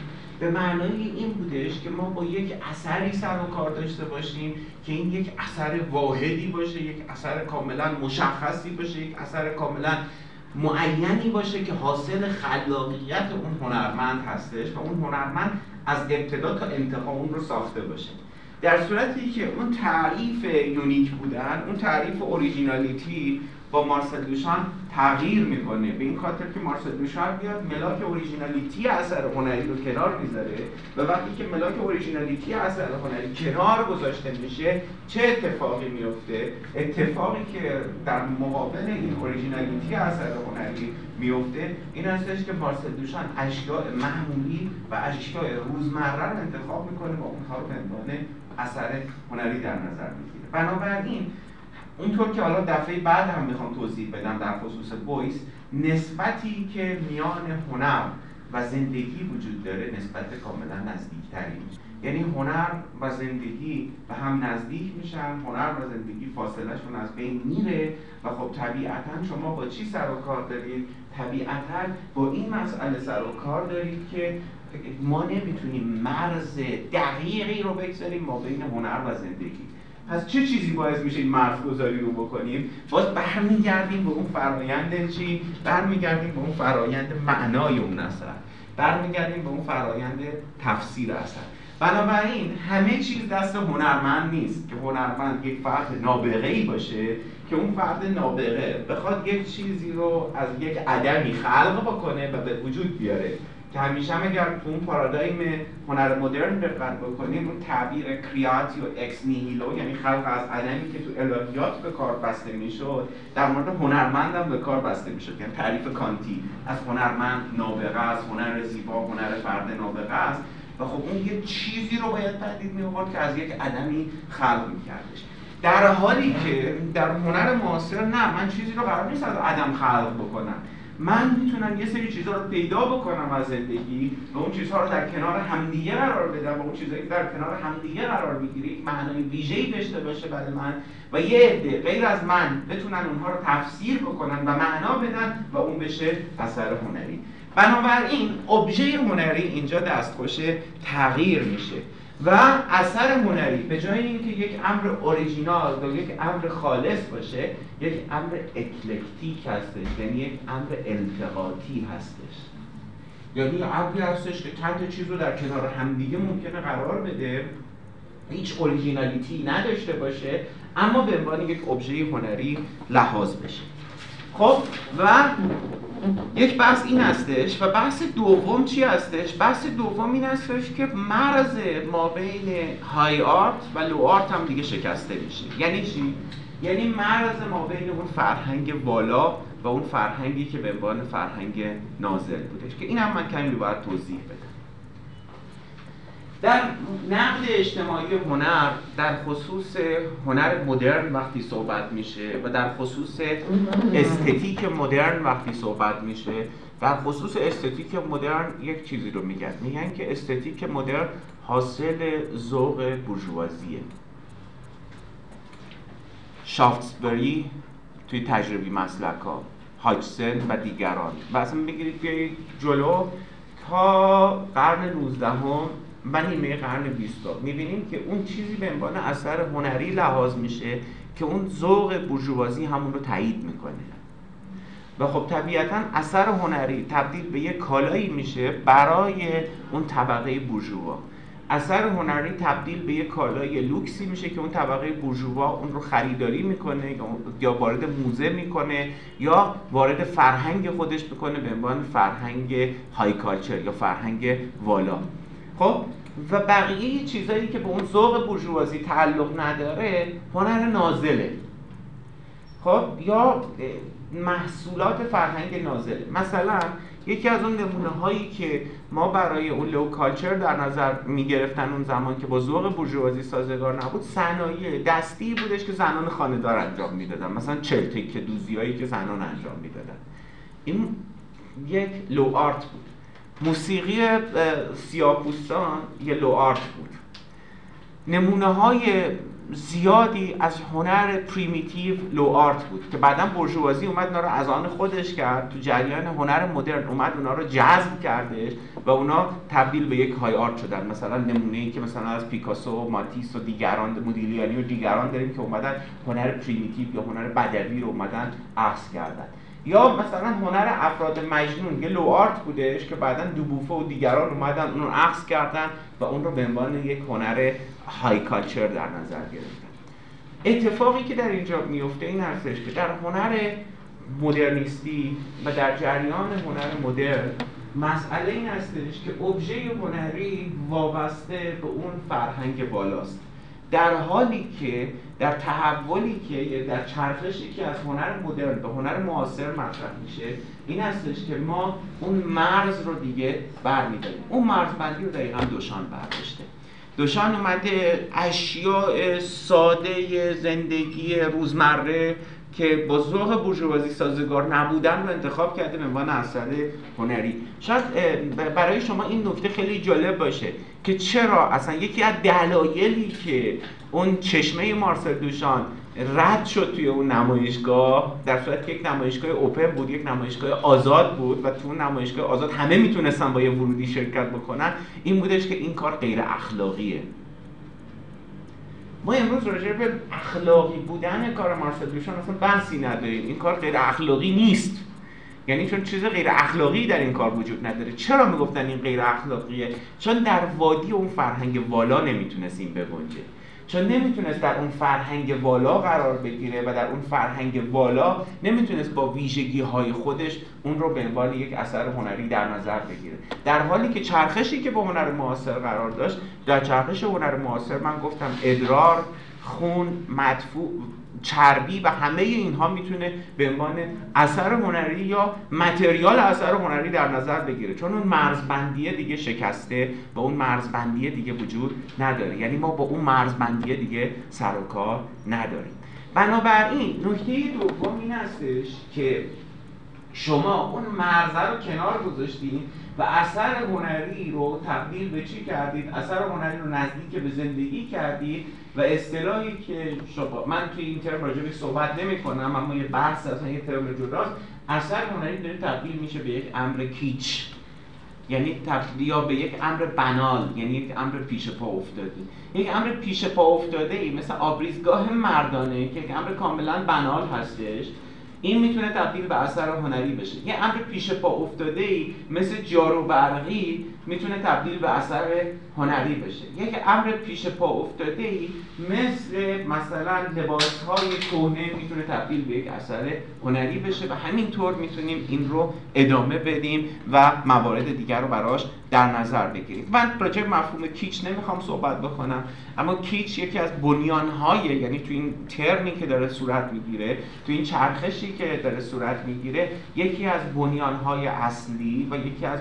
به معنای این بودش که ما با یک اثری سر و کار داشته باشیم که این یک اثر واحدی باشه یک اثر کاملا مشخصی باشه یک اثر کاملا معینی باشه که حاصل خلاقیت اون هنرمند هستش و اون هنرمند از ابتدا تا انتها اون رو ساخته باشه. در صورتی که اون تعریف unique بودن اون تعریف originality با مارسل دوشان تغییر می‌کنه. به این خاطر که مارسل دوشان میاد ملاک originality اثر هنری رو کنار می‌ذاره و وقتی که ملاک originality اثر هنری کنار گذاشته میشه چه اتفاقی میفته اتفاقی که در مقابل این اوریجینالیتی اثر هنری میفته این هستش که مارسل دوشان اشیاء معمولی و اشیاء روزمره رو انتخاب می‌کنه و اونها رو به عنوان اثر هنری در نظر می‌گیره. بنابراین اونطور که حالا دفعه بعد هم می‌خوام توضیح بدم در خصوص بویس نسبتی که میان هنر و زندگی وجود داره نسبت کاملا نزدیکتری یعنی هنر و زندگی به هم نزدیک میشن هنر و زندگی فاصلهشون از بین میره و خب طبیعتا شما با چی سر و کار دارید؟ طبیعتا با این مسئله سر و کار دارید که ما نمی‌تونیم مرز دقیقی رو بگذاریم ما بین هنر و زندگی. پس چه چیزی باعث میشه این مرزگذاری رو بکنیم؟ باز برمیگردیم به اون فرایند چی؟ برمیگردیم به اون فرایند معنای اون اثر. برمیگردیم به اون فرایند تفسیر اثر. بنابراین همه چیز دست هنرمند نیست که هنرمند یک فرد نابغه ای باشه که اون فرد نابغه بخواد یک چیزی رو از یک عدمی خلق بکنه و به وجود بیاره. که همیشه هم اگر تو اون پارادایم هنر مدرن دقت بکنیم اون تعبیر کریاتیو اکس نیهیلو یعنی خلق از عدمی که تو الهیات به کار بسته می‌شد در مورد هنرمند هم به کار بسته می‌شد. یعنی تعریف کانتی از هنرمند نابغه است هنر زیبا هنر فرد نابغه است. و خب اون یه چیزی رو باید پدید می که از یک عدمی خلق میکردش. در حالی که در هنر معاصر نه من چیزی رو قرار نیست از عدم خلق بکنم. من می‌تونم یه سری چیزها رو پیدا بکنم از زندگی و اون چیزها رو در کنار همدیگه قرار بدم و اون چیزهایی که در کنار همدیگه قرار می‌گیره یک معنای ویژه‌ای داشته باشه برای من و یه عده غیر از من بتونن اونها رو تفسیر بکنن و معنا بدن و اون بشه اثر هنری. بنابراین ابژه هنری اینجا دستخوش تغییر میشه. و اثر هنری. به جای اینکه یک امر اوریجینال و یک امر خالص باشه یک امر eclectic هستش یعنی یک امر التقاطی هستش. یعنی امری هستش که چند تا چیز رو در کنار همدیگه ممکنه قرار بده. هیچ originality نداشته باشه اما به عنوان یک ابژه هنری لحاظ بشه. خب و یک بحث این هستش و بحث دوم چی هستش؟ بحث دوم این هستش که مرز ما بین های آرت و لو آرت هم دیگه شکسته میشه یعنی چی؟ یعنی مرز ما بین اون فرهنگ والا و اون فرهنگی که به عنوان فرهنگ نازل بودش که این هم من کمی باید توضیح بدم در نقد اجتماعی هنر در خصوص هنر مدرن وقتی صحبت میشه و در خصوص استتیک مدرن وقتی صحبت میشه در خصوص استتیک مدرن یک چیزی رو میگن. میگن که استتیک مدرن حاصل ذوق بورژوازیه. شافتسبری توی تجربی مسلک ها هاچسن و دیگران. و اصلا بگیرید بیایید جلو تا قرن 19 هم و نیمه قرن 20 می‌بینیم که اون چیزی به عنوان اثر هنری لحاظ میشه که اون ذوق بورژوازی همون رو تایید می‌کنه. و خب طبیعتا اثر هنری تبدیل به یک کالایی میشه برای اون طبقه بورژوا. اثر هنری تبدیل به یک کالای لوکسی میشه که اون طبقه بورژوا اون رو خریداری می‌کنه یا وارد موزه می‌کنه یا وارد فرهنگ خودش می‌کنه به عنوان فرهنگ های کالچر یا فرهنگ والا. خب؟ و بقیه چیزایی که به اون ذوق بورژوازی تعلق نداره هنر نازله. خب؟ یا محصولات فرهنگ نازله. مثلا یکی از اون نمونه هایی که ما برای اون لو کالچر در نظر می گرفتن اون زمان که با ذوق بورژوازی سازگار نبود صنایع دستی بودش که زنان خانه‌دار انجام می‌دادن. مثلا چلتک دوزیایی که زنان انجام می‌دادن. این یک low art بود. موسیقی سیاهپوستان یه low art بود. نمونه های زیادی از هنر primitive low art بود که بعدا بورژوازی اومد اونا رو از آن خودش کرد تو جریان هنر مدرن اومد اونا رو جذب کردش و اونا تبدیل به یک high art شدن. مثلا نمونه ای که مثلا از پیکاسو و ماتیس و دیگران مودیلیانی و دیگران داریم که اومدن هنر primitive یا هنر بدوی رو اومدن اخذ کردن. یا مثلا هنر افراد مجنون یه لو آرت بودش که بعدا دوبوفه و دیگران اومدن اون رو عکس کردن و اون رو به عنوان یک هنر های کالچر در نظر گرفتن. اتفاقی که در اینجا میفته این هستش که در هنر مدرنیستی و در جریان هنر مدرن مسئله این هستش که ابژه هنری وابسته به اون فرهنگ بالاست. در حالی که در تحولی که در چرخشی که از هنر مدرن به هنر معاصر مطرح میشه این هستش که ما اون مرز رو دیگه برمیداریم. اون مرز بندی رو دقیقا دوشان برداشته. دوشان اومده اشیاء ساده زندگی روزمره که با ذوق بورژوازی سازگار نبودن رو انتخاب کرده به عنوان اثر هنری. شاید برای شما این نکته خیلی جالب باشه که چرا اصلا یکی از دلایلی که اون چشمه مارسل دوشان رد شد توی اون نمایشگاه در صورت که یک نمایشگاه اوپن بود یک نمایشگاه آزاد بود و تو اون نمایشگاه آزاد همه می‌تونستن با یه ورودی شرکت بکنن این بودش که این کار غیر اخلاقیه ما امروز راجع به اخلاقی بودن کار مارسل دوشان اصلا بحثی نداریم. این کار غیر اخلاقی نیست. یعنی چون چیز غیر اخلاقی در این کار وجود نداره. چرا می‌گفتن این غیر اخلاقیه؟ چون در وادی اون فرهنگ والا نمی‌تونست این بگنجه. چون نمی‌تونست در اون فرهنگ والا قرار بگیره و در اون فرهنگ والا نمی‌تونست با ویژگی های خودش اون رو به عنوان یک اثر هنری در نظر بگیره. در حالی که چرخشی که با هنر معاصر قرار داشت در چرخش هنر معاصر من گفتم ادرار خون مدفوع چربی و همه اینها می‌تونه به عنوان اثر هنری یا متریال اثر هنری در نظر بگیره. چون اون مرزبندیه دیگه شکسته و اون مرزبندیه دیگه وجود نداره. یعنی ما با اون مرزبندیه دیگه سر و کار نداریم. بنابراین نکته دوم این هستش که شما اون مرزه رو کنار گذاشتید و اثر هنری رو تبدیل به چی کردید؟ اثر هنری رو نزدیک به زندگی کردید و اصطلاحی که شما من که این ترم راجع صحبت نمی کنم اما یه بحث اصلا یه ترم جداست اثر هنری داره تبدیل میشه به یک امر کیچ. یعنی تبدیل یا به یک امر بنال یعنی یک امر پیش پا افتاده. یک امر پیش پا افتاده ای مثل آبریزگاه مردانه که یک امر کاملا بنال هستش. این می‌تونه تبدیل به اثر هنری بشه. یه امر پیش پا افتاده ای مثل جارو برقی می‌تونه تبدیل به اثر هنری بشه. یک امر پیش پا افتاده ای مثل مثلا لباس های کهنه می‌تونه تبدیل به یک اثر هنری بشه و همینطور می‌تونیم این رو ادامه بدیم و موارد دیگر رو براش در نظر بگیریم. من راجع مفهوم کیچ نمی‌خوام صحبت بکنم اما کیچ یکی از های یعنی تو این ترمی که داره صورت می‌گیره تو این چرخشی که داره صورت می‌گیره یکی از های اصلی و یکی از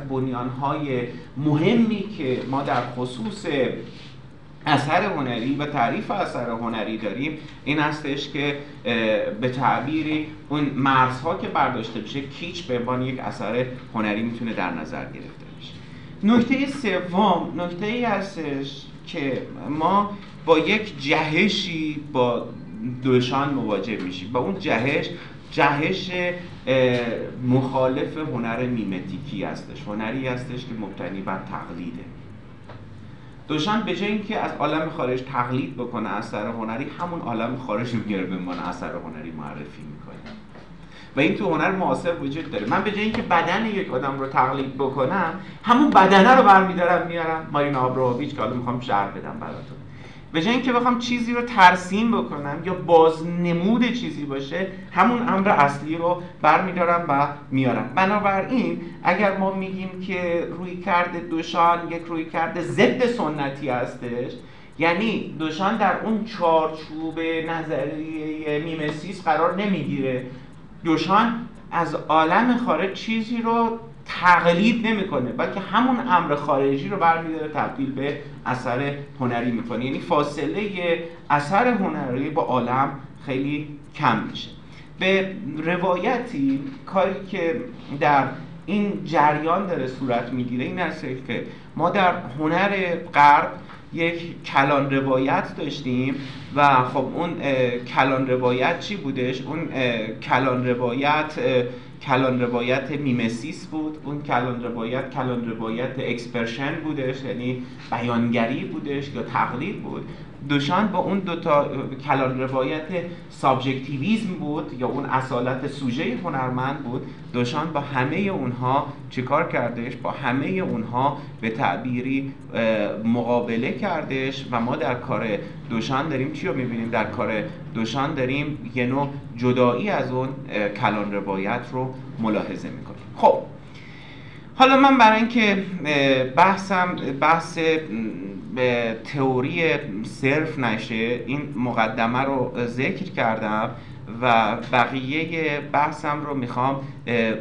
های مهمی که ما در خصوص اثر هنری و تعریف اثر هنری داریم این هستش که به تعبیری اون مرزها که برداشته بشه کیچ به عنوان یک اثر هنری می‌تونه در نظر گرفته بشه. نکته سوم نکته ای هستش که ما با یک جهشی با دوشان مواجه میشیم. با اون جهش جهش مخالف هنر میمتیکی هستش. هنری هستش که مبتنی بر تقلیده. دوشان به جای اینکه از عالم خارج تقلید بکنه اثر هنری همون عالم خارج رو میاره به عنوان اثر هنری معرفی می‌کنه. و این تو هنر معاصر وجود داره. من به جای اینکه بدن یک آدم رو تقلید بکنم همون بدنه رو برمیدارم میارم. مارینا آبروویچ که حالا می‌خوام شرح بدم براتون. به جای اینکه بخوام چیزی رو ترسیم بکنم یا بازنمود چیزی باشه همون امر اصلی رو برمیدارم و میارم. بنابراین اگر ما میگیم که روی کرده دوشان یک روی کرده ضد سنتی هستش یعنی دوشان در اون چارچوب نظریه میمسیس قرار نمی‌گیره. دوشان از عالم خارج چیزی رو تقلید نمی‌کنه بلکه همون امر خارجی رو برمیداره تبدیل به اثر هنری می‌کنه. یعنی فاصله اثر هنری با عالم خیلی کم میشه. به روایتی کاری که در این جریان داره صورت می‌گیره این است که ما در هنر غرب یک کلان روایت داشتیم و خب اون کلان روایت چی بودش؟ اون کلان روایت کلان روایت mimesis بود. اون کلان روایت کلان روایت expression بودش یعنی بیانگری بودش یا تقلید بود. دوشان با اون دوتا کلان روایت subjectivism بود یا اون اصالت سوژه هنرمند بود دوشان با همه اونها چیکار کردش؟ با همه اونها به تعبیری مقابله کردش و ما در کار دوشان داریم. چی رو می‌بینیم؟ در کار دوشان داریم یه نوع جدایی از اون کلان روایت رو ملاحظه می‌کنیم. خب حالا من برای اینکه بحثم بحث به تئوری صرف نشه این مقدمه رو ذکر کردم و بقیه بحثم رو می‌خوام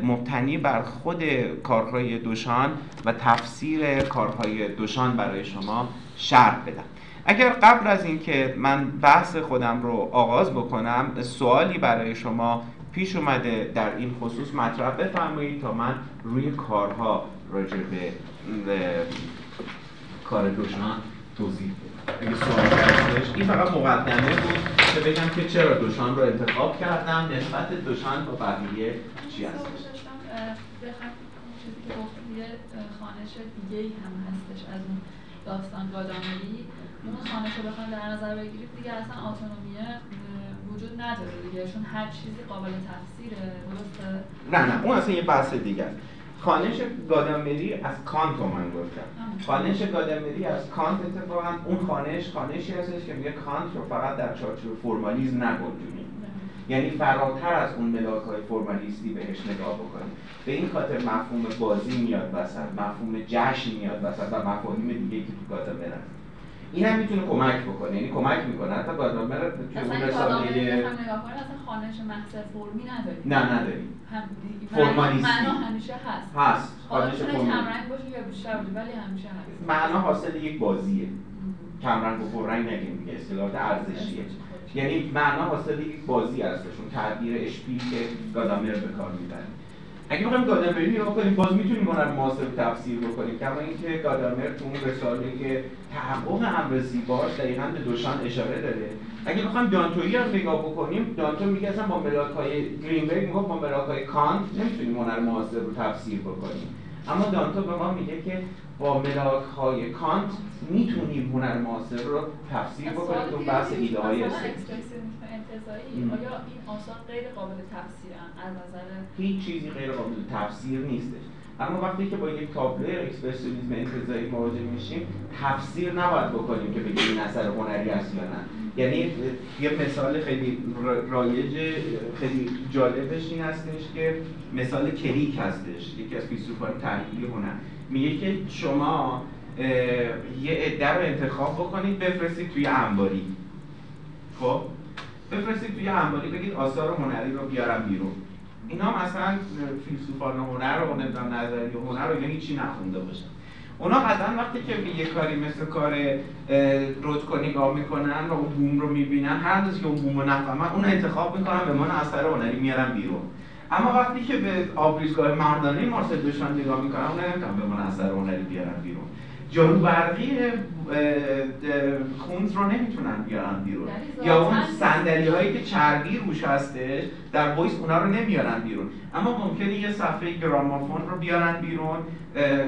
مبتنی بر خود کارهای دوشان و تفسیر کارهای دوشان برای شما شرح بدم. اگر قبل از اینکه من بحث خودم رو آغاز بکنم سوالی برای شما پیش اومده در این خصوص مطرح بفرمایید تا من روی کارها راجع به کار دوشان توضیح اگه سوالی هستش این فقط مقدمه بود که بگم که چرا دوشان رو انتخاب کردم نسبت دوشان با بقیه چی هستش خانش دیگه ای هم هستش از اون داستان گادامری. اون خانش رو بخوایم در نظر بگیرید دیگه اصلا آتونومیه وجود نداره دیگه چون هر چیزی قابل تفسیره درسته؟ نه نه اون اصلا یه بحث دیگه خانش گادامری از کانت رو من گفتم. خانش گادامری از کانت اتفاقا اون خانش خانشی هستش که میگه کانت رو فقط در چارچوب فرمالیزم نگنجونیم یعنی فراتر از اون ملاک های فرمالیستی بهش نگاه بکنیم به این خاطر مفهوم بازی میاد وسط مفهوم جشن میاد وسط و مفاهیم دیگه که تو گادامر هست. این هم می‌تونه کمک بکنه. یعنی کمک می‌کنه. حتی گادامر توی اون رساله خانش محض فرمی نداریم. نه نداریم. فرمالیستی معنا همیشه هست. هست. خانش فرمی. کمرنگ باشه یا بیشتر باشه ولی همیشه هست. معنا حاصل یک بازیه. کمرنگ و پررنگ نگیم دیگه. اصطلاحات ارزشیه. یعنی معنا حاصل یک بازی هستشون تعبیر اشپیل که گادامر به کار می‌بره. اگه بخوایم رو کنیم باز می‌تونیم هنر معاصر تفسیر بکنیم. کما اینکه گادامر تو اون رساله تحقق امر زیباش دقیقا به دوشان اشاره داره. اگه بخوایم دانتویی رو نگاه بکنیم دانتو میگه اصلا با ملاک های گرینبرگ میگه با ملاک های کانت نمی‌تونیم هنر معاصر رو تفسیر بکنیم. اما دانتو به ما میگه که با ملاک های کانت می‌تونیم هنر معاصر رو تفسیر بکنیم تو بحث ایده های آیا این آثار غیر قابل تفسیرن از نظر هیچ چیزی غیر قابل تفسیر نیستش اما وقتی که با یک تابلو اکسپرسیونیسم انتزاعی مواجه میشیم تفسیر نباید بکنیم که بگیم این اثر هنری است یا نه یعنی یه مثال خیلی رایج خیلی جالبش این هستش که مثال کریک هستش یکی از فیلسوفان تحلیلی هنر میگه که شما یه عده رو انتخاب بکنید بفرستید توی انباری. خب؟ بفرستید توی انباری بگید آثار هنری رو بیارم بیرون. اینا مثلا فیلسوفان هنر و نظام نظری هنر رو اینا هیچی نخونده باشن. اونا قطعا وقتی که یه کاری مثل کار رودکو نگاه می‌کنن و اون بوم رو می‌بینن هر اندازه که اون بوم رو نفهمن اون انتخاب می‌کنن به من اثر هنری میارن بیرون. اما وقتی که به آبریزگاه مردانه مارسل دوشان نگاه می‌کنن اون نمی‌تونن به عنوان اثر هنری بیارن بیرون. جارو برقی خونز رو نمی‌تونن بیارن بیرون. یعنی یا اون صندلی هایی که چربی روش هستش در بویس اونا رو نمیارن بیرون. اما ممکنه یه صفحه گرامافون رو بیارن بیرون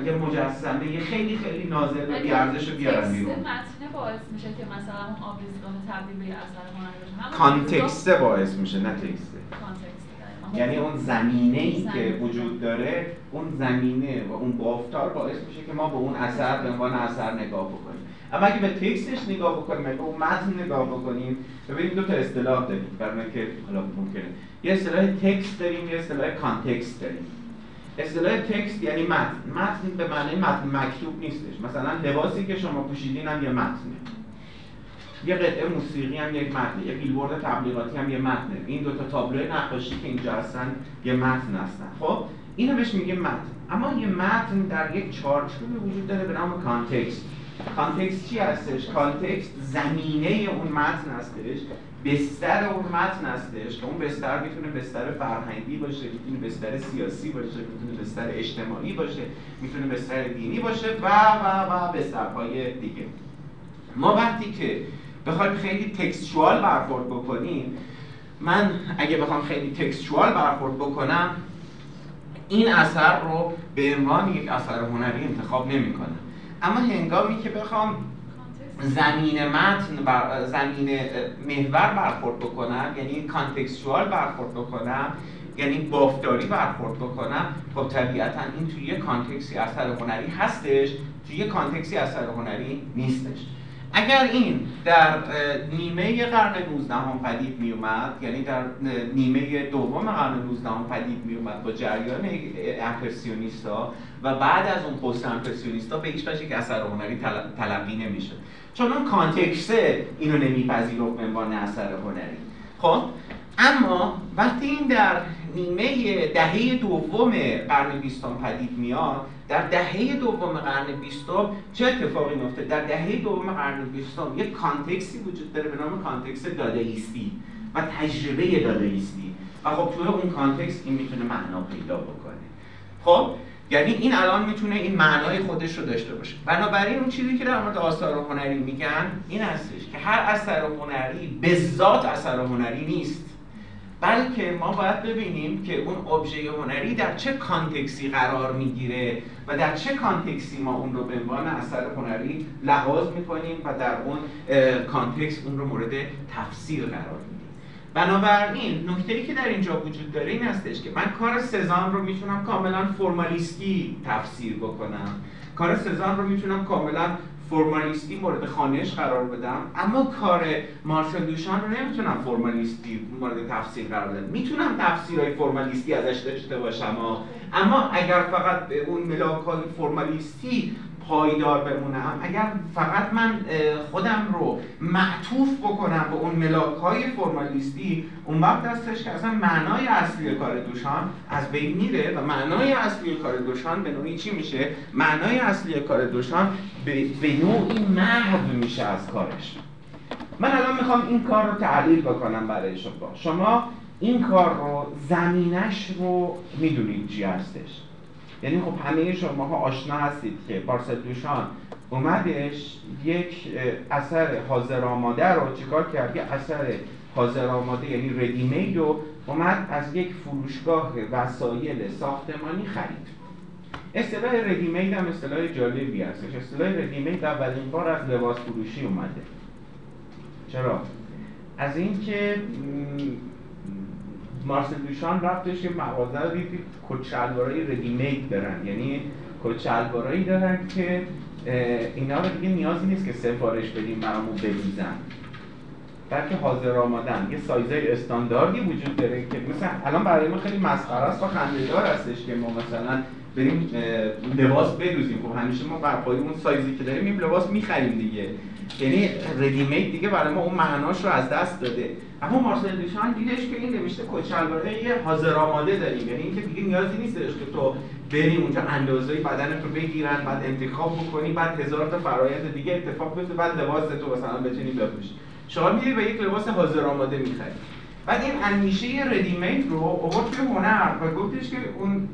یه مجسمه یه خیلی خیلی نازل و بیارزش رو بیارن بیرون. متن باعث میشه که مثلا اون آبریزگاه تبدیل به اثر هنری context باعث میشه نه تکسته یعنی اون زمینه ای که وجود داره اون زمینه و اون بافتار باعث میشه که ما به اون اثر به عنوان اثر نگاه بکنیم. اما اگه به تکستش نگاه بکنیم به اون متن نگاه بکنیم ببینیم دو تا اصطلاح داریم. برای که حالا ممکنه. یه اصطلاح تکست داریم یه اصطلاح کانتکست داریم. اصطلاح تکست یعنی متن. متن به معنی متن مکتوب نیستش. مثلا لباسی که شما پوشیدین هم یه متنه. یه قطعه موسیقی هم یک متنه یه بیلبورد تبلیغاتی هم یه متنه این دو تا تابلو نقاشی که اینجا هستن یه متن هستن. خب اینو بهش میگه متن. اما یه متن در یک چارچوبی وجود داره به نام context. context چی هستش؟ کانتکست زمینه اون متن هستش بستر اون متن هستش که اون بستر می‌تونه بستر فرهنگی باشه می‌تونه بستر سیاسی باشه می‌تونه بستر اجتماعی باشه می‌تونه بستر دینی باشه و و و بسترهای دیگه. ما وقتی که بخوایم خیلی تکستوال برخورد بکنیم من اگه بخوام خیلی تکستوال برخورد بکنم این اثر رو به عنوان یک اثر هنری انتخاب نمی کنم اما هنگامی که بخوام زمین متن بر زمین محور برخورد بکنم یعنی کانتکستوال برخورد بکنم یعنی بافتاری برخورد بکنم خب طبیعتا این توی یه کانتکسی اثر هنری هستش توی یه context ی اثر هنری نیستش. اگر این در نیمه قرن 19 هم پدید می اومد یعنی در نیمه دوم قرن 19 هم پدید می اومد با جریان امپرسیونیستا و بعد از اون پست امپرسیونیستا به هیچ وجه یک اثر هنری تلقی نمیشه چون اون context اینو نمیپذیرفت به عنوان اثر هنری. خب اما وقتی این در نیمه دهه دوم قرن بیستم پدید میاد. در دهه دوم قرن بیستم چه اتفاقی میفته در دهه دوم قرن بیستم یک context ی وجود داره به نام context دادایستی و تجربه دادایستی و خب توی اون context این می‌تونه معنا پیدا بکنه. خب یعنی این الان می‌تونه این معنای خودش رو داشته باشه. بنابراین اون چیزی که در مورد آثار هنری میگن این هستش که هر اثر هنری به ذات اثر هنری نیست. بلکه ما باید ببینیم که اون ابژه هنری در چه context ی قرار می‌گیره و در چه context ی ما اون رو به عنوان اثر هنری لحاظ می‌کنیم و در اون context اون رو مورد تفسیر قرار میدیم. بنابراین نکته ای که در اینجا وجود داره این هستش که من کار سزان رو می‌تونم کاملا فرمالیستی تفسیر بکنم. کار سزان رو می‌تونم کاملا فرمالیستی مورد خوانش قرار بدم. اما کار مارسل دوشان رو نمی‌تونم فرمالیستی مورد تفسیر قرار بدم. می‌تونم تفسیرهای فرمالیستی ازش داشته باشم اما اگر فقط به اون ملاک های فرمالیستی پایدار بمونم اگر فقط من خودم رو معطوف بکنم به اون ملاک های فرمالیستی اون وقت هستش که اصلا معنای اصلی کار دوشان از بین میره و معنای اصلی کار دوشان به نوعی چی میشه؟ معنای اصلی کار دوشان به نوعی محو میشه از کارش. من الان می‌خوام این کار رو تعلیل بکنم برای شما. شما این کار رو زمینش رو می‌دونید چی هستش. یعنی خب همه شما ها آشنا هستید که پارسل دوشان اومدش یک اثر حاضر آماده رو چیکار کرد؟ یه اثر حاضر آماده یعنی ردیمید رو اومد از یک فروشگاه وسایل ساختمانی خرید. اصطلاح ردیمید هم اصطلاح جالبی هستش اصطلاح ردیمید اولین بار از لباس فروشی اومده. چرا؟ از اینکه مارسل دوشان رفتش یه مغازه رو دید کت ردیمید دارن. یعنی کت دارن که اینا رو دیگه نیازی نیست که سفارش بدیم برامون بریزن. بلکه حاضر آمادن. یه سایزای استانداردی وجود داره که مثلا الان برای ما خیلی مسخره است و خنده‌دار هستش که ما مثلا بریم لباس بدوزیم. خب همیشه ما بر اون سایزی که داریم این لباس می‌خریم دیگه. یعنی ردیمید دیگه برای ما اون معناش رو از دست داده. اما مارسل دیشان دیدش که این نوشته کچلواره یه حاضر آماده داریم. یعنی اینکه دیگه نیازی نیستش که تو بری اونجا اندازه بدن رو بگیرن بعد انتخاب بکنی بعد هزار تا فرایند دیگه اتفاق بیفته بعد لباس تو مثلا بتونی بپوشی. شما میری به یک لباس حاضر آماده می‌خری. بعد این اندیشه ردیمید رو آورد توی هنر و گفتش که اون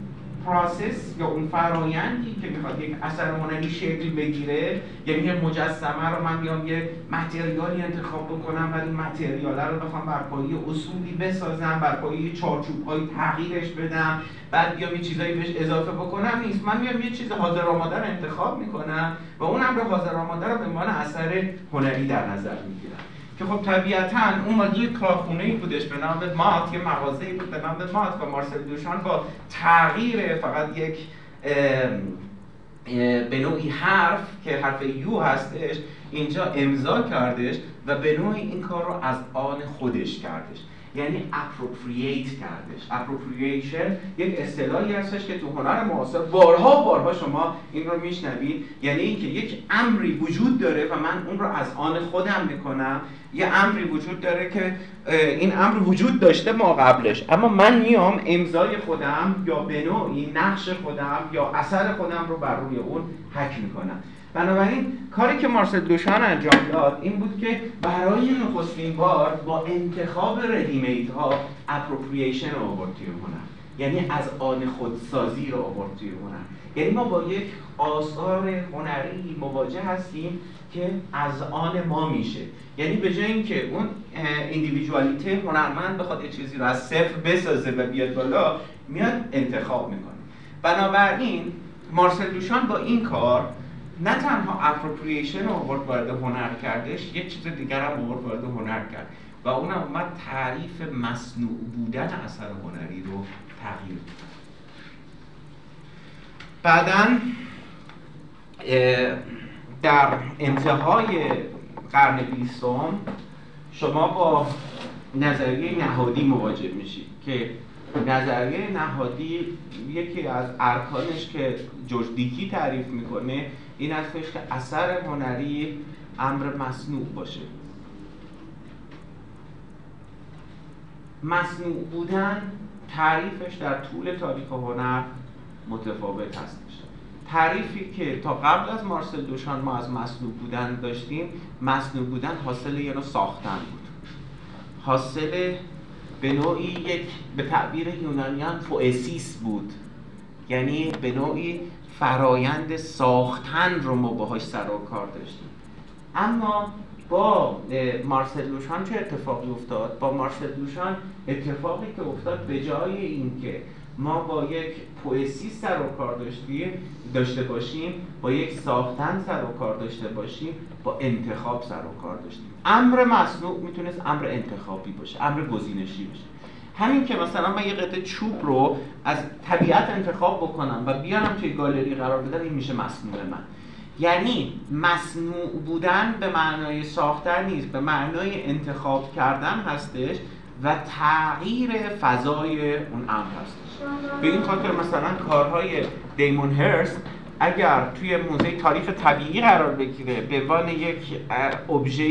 پراسس یا اون فرایندی که می‌خواد یک اثر هنری شکل بگیره یعنی یه مجسمه رو من بیام یه متریالی انتخاب بکنم و این متریال رو بخوام بر پایه اصولی بسازم بر پایه چارچوب های تغییرش بدم بعد بیام یه چیزایی بهش اضافه بکنم. نیست. من میام یه چیز حاضر آماده رو انتخاب می‌کنم و اون امر حاضر آماده رو به عنوان اثر هنری در نظر می‌گیرم. که خب طبیعتا اون یه کارخونه ای بودش به نام مات یه مغازه ای بود به نام مات و مارسل دوشان با تغییر فقط یک به نوعی حرف که حرف U هستش اینجا امضا کردش و به نوعی این کار رو از آن خودش کردش. یعنی appropriate کردش. appropriation یک اصطلاحی هستش که تو هنر معاصر بارها بارها شما این رو میشنوید. یعنی اینکه یک امری وجود داره و من اون رو از آن خودم می‌کنم. یه امری وجود داره که این امر وجود داشته ما قبلش. اما من میام امضای خودم یا به نوعی نقش خودم یا اثر خودم رو بر روی اون حک می‌کنم. بنابراین کاری که مارسل دوشان انجام داد این بود که برای نخستین بار با انتخاب ردیمیت ها اپروپریشن رو آورد توی هنر. یعنی از آن خودسازی رو آورد توی هنر. یعنی ما با یک آثار هنری مواجه هستیم که از آن ما میشه. یعنی به جای اینکه اون ایندیویدوالیته هنرمند بخواد یه چیزی رو از صفر بسازه و بیاد بالا میاد انتخاب می‌کنه. بنابراین مارسل دوشان با این کار نه تنها اپروپریشن رو آورد وارد هنر کردش یه چیز دیگر هم آورد وارد هنر کرد. و اون اومد تعریف مصنوع بودن اثر هنری رو تغییر داد بعدا در انتهای قرن بیستم شما با نظریه نهادی مواجه میشید که نظریه نهادی یکی از ارکانش که جورج دیکی تعریف می‌کنه این هستش که اثر هنری امر مصنوع باشه. مصنوع بودن تعریفش در طول تاریخ هنر متفاوت هستش تعریفی که تا قبل از مارسل دوشان ما از مصنوع بودن داشتیم مصنوع بودن حاصل یه نوع ساختن بود. حاصل به نوعی یک به تعبیر یونانیان فوئسیس بود. یعنی به نوعی فرایند ساختن رو ما باهاش سر و کار داشتیم. اما با مارسل لوشان چه اتفاقی افتاد؟ با مارسل لوشان اتفاقی که افتاد به جای اینکه ما با یک پویسی سر و کار داشتیم داشته باشیم با یک ساختن سر و کار داشته باشیم با انتخاب سر و کار داشتیم. امر مصنوع می‌تونست امر انتخابی باشه امر گزینشی باشه. همین که مثلا من یه قطعه چوب رو از طبیعت انتخاب بکنم و بیارم توی گالری قرار بدم این میشه مصنوع من. یعنی مصنوع بودن به معنای ساختن نیست به معنای انتخاب کردن هستش و تغییر فضای اون امر هستش. به این خاطر مثلا کارهای دیمون هرست اگر توی موزه تاریخ طبیعی قرار بگیره به عنوان یک ابژه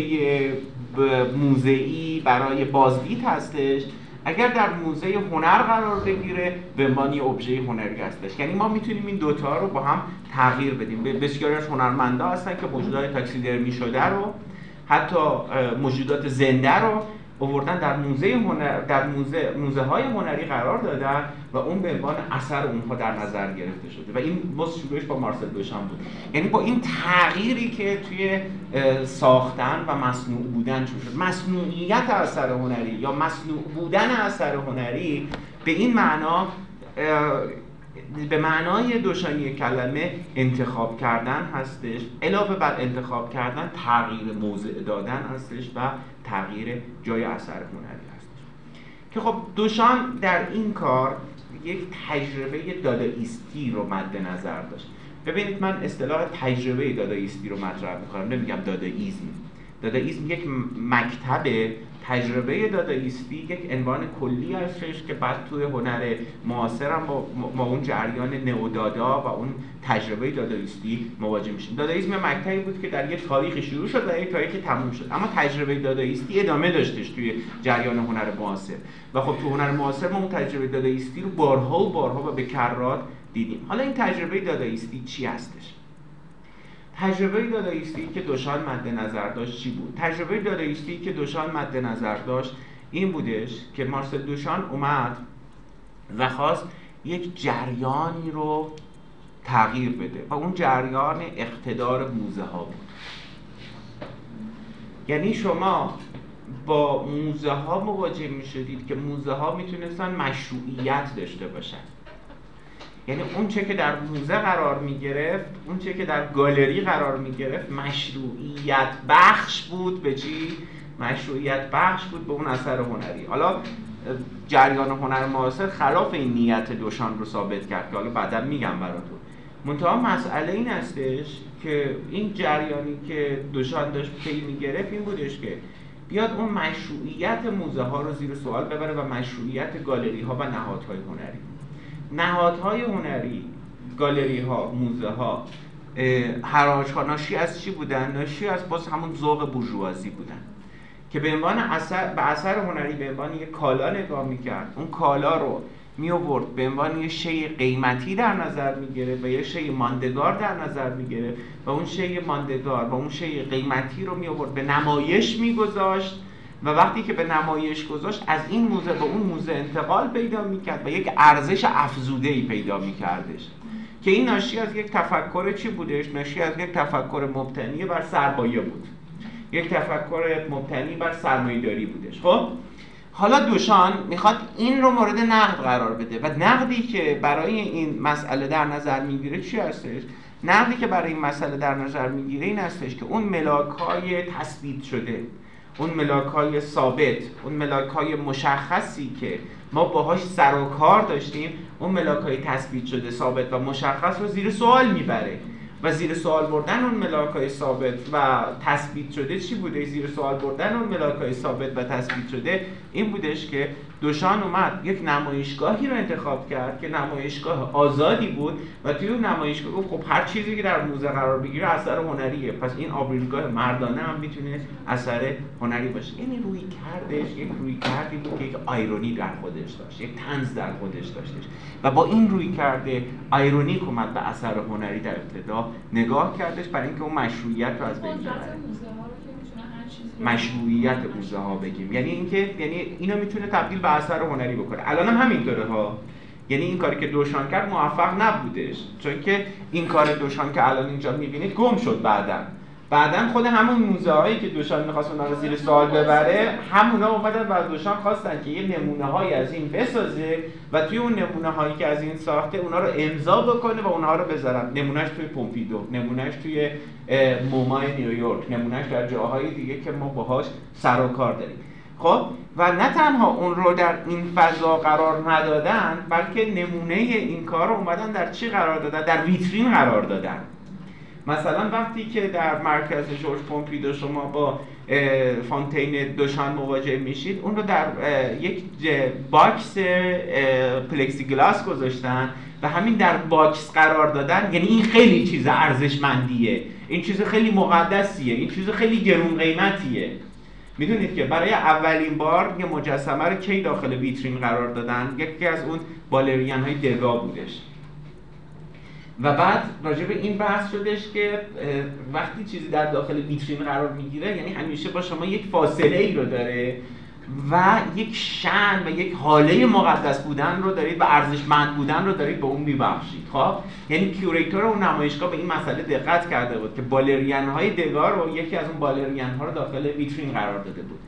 موزه‌ای برای بازدید هستش اگر در موزه هنر قرار بگیره به یه ابژه هنری هستش یعنی ما می‌تونیم این دوتا رو با هم تغییر بدیم. بسیاری از هنرمندا هستن که موجودات تاکسیدرمی شده رو حتی موجودات زنده رو اووردن در موزه هنر در موزه موزه های هنری قرار دادن و اون به عنوان اثر اونها در نظر گرفته شده. و این باز شروعش با مارسل دوشان بود. یعنی با این تغییری که توی ساختن و مصنوع بودن شد. مصنوعیت اثر هنری یا مصنوع بودن اثر هنری به این معنا به معنای دوشانی کلمه انتخاب کردن هستش. علاوه بر انتخاب کردن تغییر موضع دادن هستش و تغییر جای اثر هنری هستش که خب دوشان در این کار یک تجربه داداییستی رو مد نظر داشت. ببینید من اصطلاح تجربه داداییستی رو مطرح می‌کنم نمیگم داداییزم داداییسم یک مکتب تجربه داداییستی یک عنوان کلی هستش که بعد توی هنر معاصر هم با, با اون جریان نئودادا و اون تجربه داداییستی مواجه میشیم. داداییسم یه مکتبی بود که در یک تاریخ شروع شد و یک تاریخ تموم شد. اما تجربه داداییستی ادامه داشتش توی جریان هنر معاصر. و خب تو هنر معاصر ما اون تجربه داداییستی رو بارها و بارها و به کرات دیدیم. حالا این تجربه داداییستی چی هستش؟ تجربه داداییستی که دوشان مد نظر داشت چی بود؟ تجربه داداییستی که دوشان مد نظر داشت این بودش که مارسل دوشان اومد و خواست یک جریانی رو تغییر بده و اون جریان اقتدار موزه ها بود. یعنی شما با موزه ها مواجه می شدید که موزه ها می‌تونستن مشروعیت داشته باشن. یعنی اون چه که در موزه قرار می گرفت اون چه که در گالری قرار می گرفت مشروعیت بخش بود به چی؟ مشروعیت بخش بود به اون اثر هنری. حالا جریان هنر معاصر خلاف این نیت دوشان رو ثابت کرد که حالا بعدا میگم براتون. منتها مسئله این هستش که این جریانی که دوشان داشت پی می‌گرفت این بودش که بیاد اون مشروعیت موزه ها رو زیر سوال ببره و مشروعیت گالری ها و نهادهای هنری. نهادهای هنری گالری ها موزه ها حراج ها ناشی از چی بودن؟ ناشی از باز همون ذوق بورژوازی بودن. که به عنوان اثر به اثر هنری به عنوان یک کالا نگاه می‌کرد. اون کالا رو می آورد به عنوان یه شی قیمتی در نظر می‌گیره و یه شی ماندگار در نظر می‌گیره و اون شی ماندگار و اون شی قیمتی رو می آورد به نمایش میگذاشت. و وقتی که به نمایش گذاشت از این موزه به اون موزه انتقال پیدا می‌کرد و یک ارزش افزوده ای پیدا میکردش. که این ناشی از یک تفکر چی بودش؟ ناشی از یک تفکر مبتنی بر سرمایه بود. یک تفکر مبتنی بر سرمایه‌داری بودش. خب؟ حالا دوشان می‌خواد این رو مورد نقد قرار بده و نقدی که برای این مسئله در نظر می‌گیره چی هستش؟ نقدی که برای این مسئله در نظر می‌گیره این هستش که اون ملاک های تثبیت شده. اون ملاک های ثابت اون ملاک های مشخصی که ما باهاش سر و کار داشتیم اون ملاک های تثبیت شده ثابت و مشخص رو زیر سوال می‌بره. و زیر سوال بردن اون ملاک های ثابت و تثبیت شده چی بوده؟ زیر سوال بردن اون ملاک های ثابت و تثبیت شده این بودش که دوشان اومد. یک نمایشگاهی رو انتخاب کرد که نمایشگاه آزادی بود و توی اون نمایشگاه گفت خب هر چیزی که در موزه قرار بگیره اثر هنریه. پس این آبریزگاه مردانه هم می‌تونه اثر هنری باشه. یعنی روی کردش یک روی کردی بود که یک آیرونی در خودش داشت یک تنز در خودش داشتش. و با این روی کرده آیرونیک اومد به اثر هنری در ابتدا نگاه کردش برای اینکه اون مشروعیت رو از بین ببره. مشروعیت موزه ها بگیم. یعنی اینکه یعنی اینو می‌تونه تبدیل به اثر هنری بکنه. الان هم همینطوره ها. یعنی این کاری که دوشان کرد موفق نبودش. چون که این کار دوشان که الان اینجا می‌بینید گم شد بعدا. بعدا خود همون موزه هایی که دوشان می‌خواست اونا رو زیر سوال ببره همونا اومدن و دوشان خواستن که یه نمونه هایی از این بسازه و توی اون نمونه هایی که از این ساخته اونا رو امضا بکنه و اونها رو بذارن. نمونهش توی پومپیدو نمونهش توی مومای نیویورک نمونهش در جاهای دیگه که ما باهاش سر و کار داریم. خب؟ و نه تنها اون رو در این فضا قرار ندادن بلکه نمونه این کار رو اومدن در چی قرار دادن؟ در ویترین قرار دادن. مثلا وقتی که در مرکز جورج پومپیدو شما با Fountain دوشان مواجه میشید اون رو در یک box plexiglass گذاشتن و همین در box قرار دادن. یعنی این خیلی چیز ارزشمندیه. این چیز خیلی مقدسیه. این چیز خیلی گرون قیمتیه. می‌دونید که برای اولین بار یه مجسمه رو کی داخل ویترین قرار دادن؟ یکی از اون بالرین های دگا بودش. و بعد راجع به این بحث شدش که وقتی چیزی در داخل ویترین قرار می‌گیره یعنی همیشه با شما یک فاصله ای رو داره و یک شأن و یک حاله مقدس بودن رو دارید و ارزشمند بودن رو دارید به اون میبخشید. خب؟ یعنی curator اون نمایشگاه به این مسئله دقت کرده بود که بالرین های دگا رو یکی از اون بالرین ها رو داخل ویترین قرار داده بود.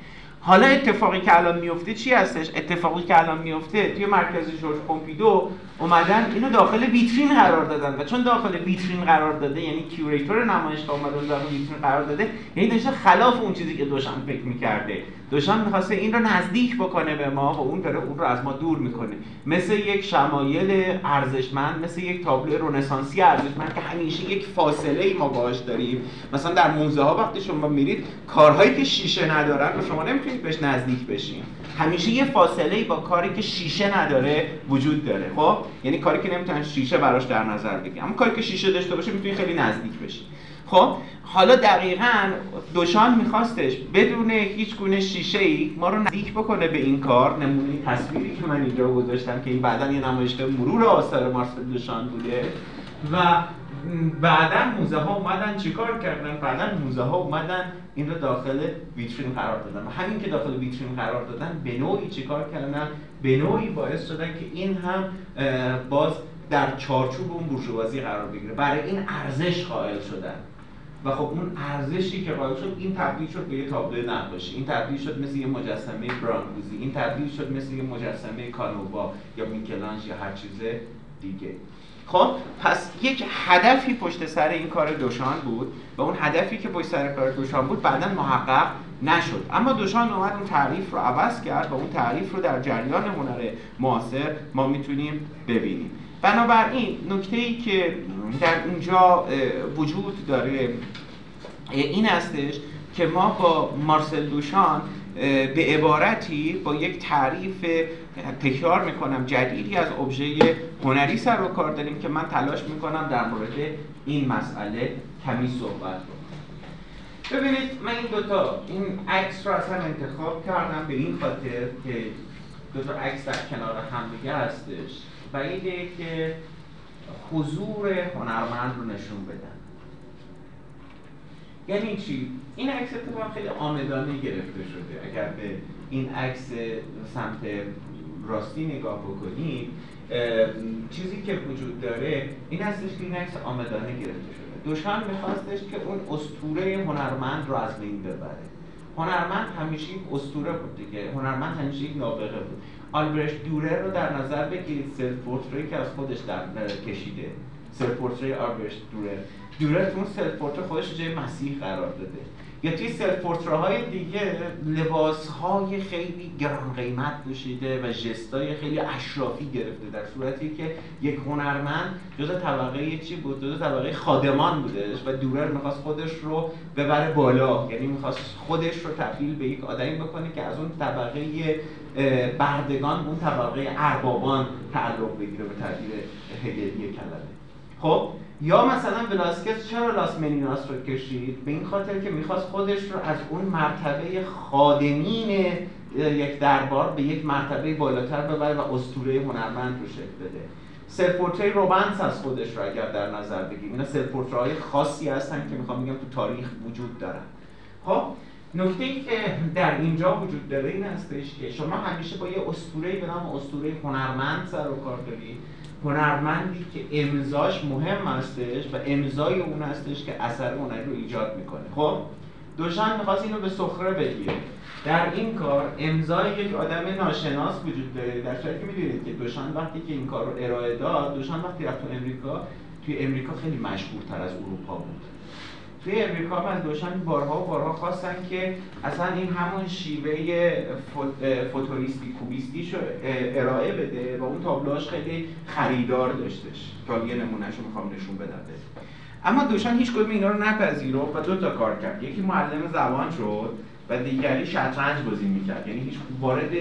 حالا اتفاقی که الان میفته چی هستش؟ اتفاقی که الان میفته توی مرکز جورج پومپیدو اومدن اینو داخل ویترین قرار دادن و چون داخل ویترین قرار داده یعنی curator نمایشگاه اومده داخل ویترین قرار داده یعنی داشته خلاف اون چیزی که دوشان فکر می‌کرده. دوشان می‌خواسته این رو نزدیک بکنه به ما و اون داره اون رو از ما دور می‌کنه. مثل یک شمایل ارزشمند مثل یک تابلو رنسانسی ارزشمند که همیشه یک فاصله ای ما باهاش داریم. مثلا در موزه ها وقتی شما میرید کارهایی که شیشه ندارن و شما نمی‌تونید بهش نزدیک بشین. همیشه یه فاصله ای با کاری که شیشه نداره وجود داره خب؟ یعنی کاری که نمی‌تونن شیشه براش در نظر بگیرن. اما کاری که شیشه داشته باشه می‌تونی خیلی نزدیک بشی. خب حالا دقیقا دوشان میخواستش بدون هیچ گونه شیشه ای ما رو نزدیک بکنه به این کار. نمونه تصویری که من اینجا گذاشتم که این بعدا یه نمایشگاه مرور آثار مارسل دوشان بوده. و بعدا موزه ها اومدن چیکار کردن؟ بعدا موزه ها اومدن این رو داخل ویترین قرار دادن. و همین که داخل ویترین قرار دادن به نوعی چیکار کردن؟ به نوعی باعث شدن که این هم باز در چارچوب اون بورژوازی قرار بگیره. برای این ارزش قائل شدن. و خب اون ارزشی که قائل شد این تبدیل شد به یه تابلو نقاشی. این تبدیل شد مثل یه مجسمه برانگوزی این تبدیل شد مثل یه مجسمه کانووا یا میکلانج یا هر چیز دیگه. خب پس یک هدفی پشت سر این کار دوشان بود و اون هدفی که پشت سر کار دوشان بود بعدا محقق نشد. اما دوشان اومد اون تعریف رو عوض کرد و اون تعریف رو در جریان هنر معاصر ما می‌تونیم ببینیم. بنابراین نکته ای که در اینجا وجود داره این هستش که ما با مارسل دوشان به عبارتی با یک تعریف تکرار می‌کنم جدیدی از ابژه هنری سر و کار داریم که من تلاش می‌کنم در مورد این مسئله کمی صحبت رو ببینید من این دوتا این عکس رو اصلا انتخاب کردم به این خاطر که دوتا عکس در کنار همدیگه هستش. و اینه که حضور هنرمند رو نشون بدن. یعنی چی؟ این عکس اتفاقا خیلی آمدانه گرفته شده. اگر به این عکس سمت راستی نگاه بکنید چیزی که وجود داره این هستش که این عکس عامدانه گرفته شده. دوشان میخواستش که اون اسطوره هنرمند رو از بین ببره. هنرمند همیشه یک اسطوره بود دیگه. هنرمند همیشه یک نابغه بود. آلبرشت دورر رو در نظر بگیرید. self-portrait ی که از خودش در کشیده. self-portrait آلبرشت دورر. دورر تو اون self-portrait خودش جای مسیح قرار داده. یا توی self های دیگه لباس های خیلی گران قیمت پوشیده و جستای خیلی اشرافی گرفته. در صورتی که یک هنرمند جز طبقه چی بود؟ جز طبقه خادمان بودش و دورر می‌خواست خودش رو ببره بالا. یعنی می‌خواست خودش رو تبدیل به یک آدمی بکنه که از اون طبقه بردگان اون طبقه اربابان تعلق بگیره به تعبیر هگلی کلمه. خب یا مثلا ولاسکس چرا لاس منیناس رو کشید؟ به این خاطر که می‌خواست خودش رو از اون مرتبه خادمین یک دربار به یک مرتبه بالاتر ببره و اسطوره هنرمند رو شکل بده. self-portrait روبنس از خودش رو اگر در نظر بگیریم. اینا های خاصی هستن که می‌خوام بگم تو تاریخ وجود دارن. خب نکته ای که در اینجا وجود داره این هستش که شما همیشه با یه اسطوره به نام اسطوره هنرمند سر و کار دارید هنرمندی که امضاش مهم هستش و امضای اون هستش که اثر هنری رو ایجاد می‌کنه. خب؟ دوشان می‌خواست اینو به سخره بگیره. در این کار امضای یک آدم ناشناس وجود داره. در صورتی که می‌دونید که دوشان وقتی که این کار رو ارائه داد دوشان وقتی رفت تو امریکا توی امریکا خیلی مشهورتر از اروپا بود. توی امریکا از دوشان بارها و بارها خواستن که اصلا این همون شیوه فوتوریستی کوبیستی رو ارائه بده و اون تابلوهاش خیلی خریدار داشتش. که یه نمونهش رو می‌خوام نشون بدم. اما دوشان هیچ کدوم اینا رو نپذیرفت و دو تا کار کرد. یکی معلم زبان شد. و دیگری شطرنج بازی می‌کرد. یعنی هیچ وارد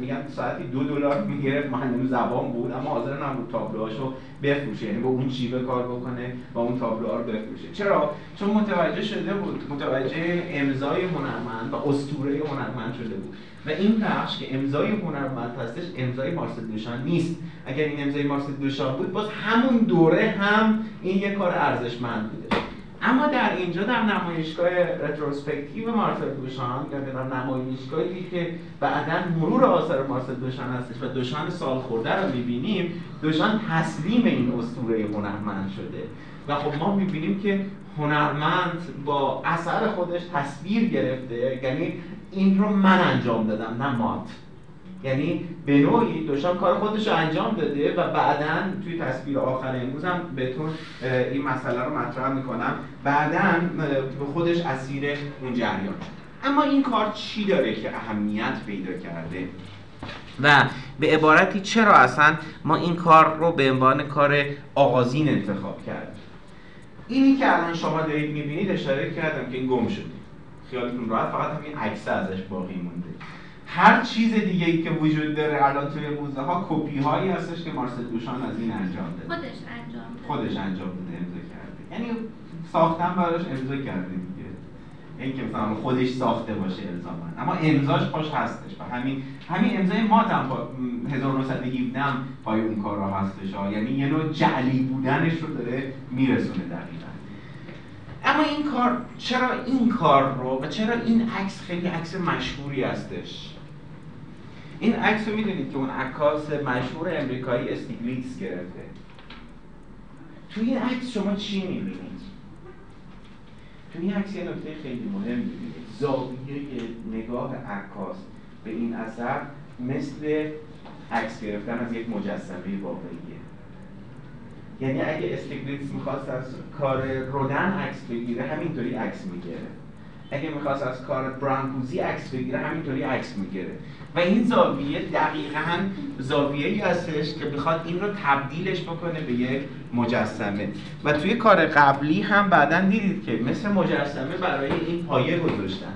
میگن ساعتی دو دلار می‌گرفت معلم زبان بود اما حاضر نبود تابلوهاشو بفروشه. یعنی با اون شیوه کار بکنه و اون تابلوها رو بفروشه. چرا؟ چون متوجه شده بود متوجه امضای هنرمند و اسطوره هنرمند شده بود. و این بخش که امضای هنرمند هستش امضای مارسل دوشان نیست. اگر این امضای مارسل دوشان بود باز همون دوره هم این یه کار ارزشمند بوده. اما در اینجا در نمایشگاه رتروسپکتیو مارسل دوشان یا در نمایشگاهی که بعدا مرور آثار مارسل دوشان هستش و دوشان سال خورده رو می‌بینیم دوشان تسلیم این اسطوره هنرمند شده. و خب ما می‌بینیم که هنرمند با اثر خودش تصویر گرفته یعنی این رو من انجام دادم نه مات. یعنی به نوعی دوشان کار خودش رو انجام داده و بعدا توی تصویر آخر امروز هم بهتون این مسئله رو مطرح می‌کنم. بعدا به خودش اسیر اون جریان اما این کار چی داره که اهمیت پیدا کرده؟ و به عبارتی چرا اصلا ما این کار رو به عنوان کار آغازین انتخاب کردیم؟ اینی که الان شما دارید می‌بینید اشاره کردم که این گم شده. خیالتون راحت فقط همین عکس ازش باقی مونده. هر چیز دیگه ای که وجود داره الان توی موزه ها کپی هایی هستش که مارسل دوشان از این انجام داده. خودش انجام داده. خودش انجام داده امضا کرده. یعنی ساختن براش امضا کرده دیگه. این که مثلا خودش ساخته باشه الزاما اما امضاش پاش هستش و همین همین امضای ما هم با 1917 هم پای اون کارا هستش ها. یعنی یه نوع جعلی بودنش رو داره میرسونه دقیقا. اما این کار چرا این کار رو و چرا این عکس خیلی عکس مشهوری هستش؟ این عکس رو می‌دونید که اون عکاس مشهور امریکایی استیگلیتس گرفته. توی این عکس شما چی می‌بینید؟ توی این عکس یه نکته خیلی مهم می‌بینید. زاویه نگاه عکاس به این اثر مثل عکس گرفتن از یک مجسمه واقعیه. یعنی اگه استیگلیتس می‌خواست از کار رودن عکس بگیره همینطوری عکس می‌گیره اگه می‌خواست از کار برانکوزی عکس بگیره همینطوری عکس می‌گیره و این زاویه دقیقا زاویه ای هستش که می‌خواد این رو تبدیلش بکنه به یک مجسمه. و توی کار قبلی هم بعدا دیدید که مثل مجسمه برای این پایه گذاشتن.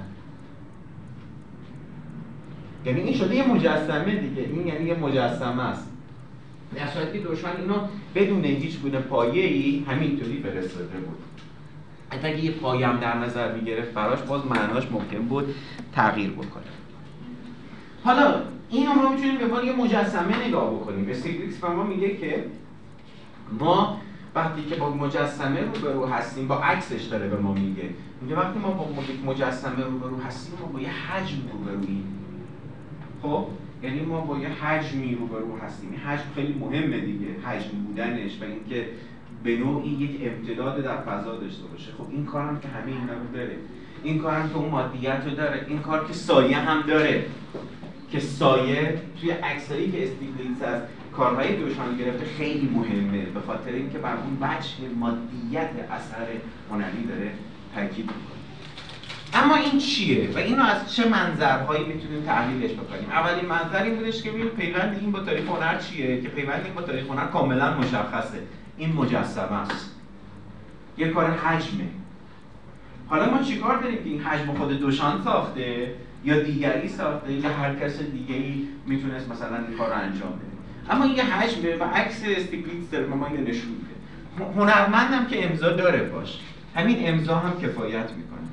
یعنی این شده یه مجسمه دیگه. این یعنی یه مجسمه است. در صورتی که دوشان اینو بدون هیچ گونه پایه ای همینطوری فرستاده بود. حتی اگه یه پایم در نظر می‌گرفت براش باز معناش ممکن بود تغییر بکنه. حالا این ما می‌تونیم به یه مجسمه نگاه بکنیم. استیگلیتس به ما میگه که ما وقتی که با مجسمه روبرو هستیم با عکسش داره به ما میگه. میگه وقتی ما با مجسمه روبرو هستیم ما با یه حجم روبرویم خب؟ یعنی ما با یه حجمی روبرو هستیم. این حجم خیلی مهمه دیگه حجم بودنش و اینکه به نوعی یک امتداد در فضا داشته باشه. خب این کارم که همه اینا رو داره. این کارم که اون مادیت رو داره. این کار که سایه هم داره. که سایه توی عکسایی که استیگلیتس از کارهای دوشان گرفته خیلی مهمه به خاطر اینکه بر اون وجه مادیت اثر هنری داره تاکید می‌کنه. اما این چیه؟ و اینو از چه منظرهایی می‌تونیم تحلیلش بکنیم؟ اولین منظر این بودش که ببینیم پیوند این با تاریخ هنر چیه؟ که پیوند این با تاریخ هنر کاملا مشخصه. این مجسمه است. یه کار حجمه. حالا ما چیکار داریم که این حجم خود دوشان ساخته؟ یا دیگری ساخته یا هر کس دیگه ای می‌تونست مثلا این کار رو انجام بده. اما یه حجمه و عکس استیگلیتس داره ما اینو نشون میده. هنرمندم که امضا داره باش. همین امضا هم کفایت می‌کنه.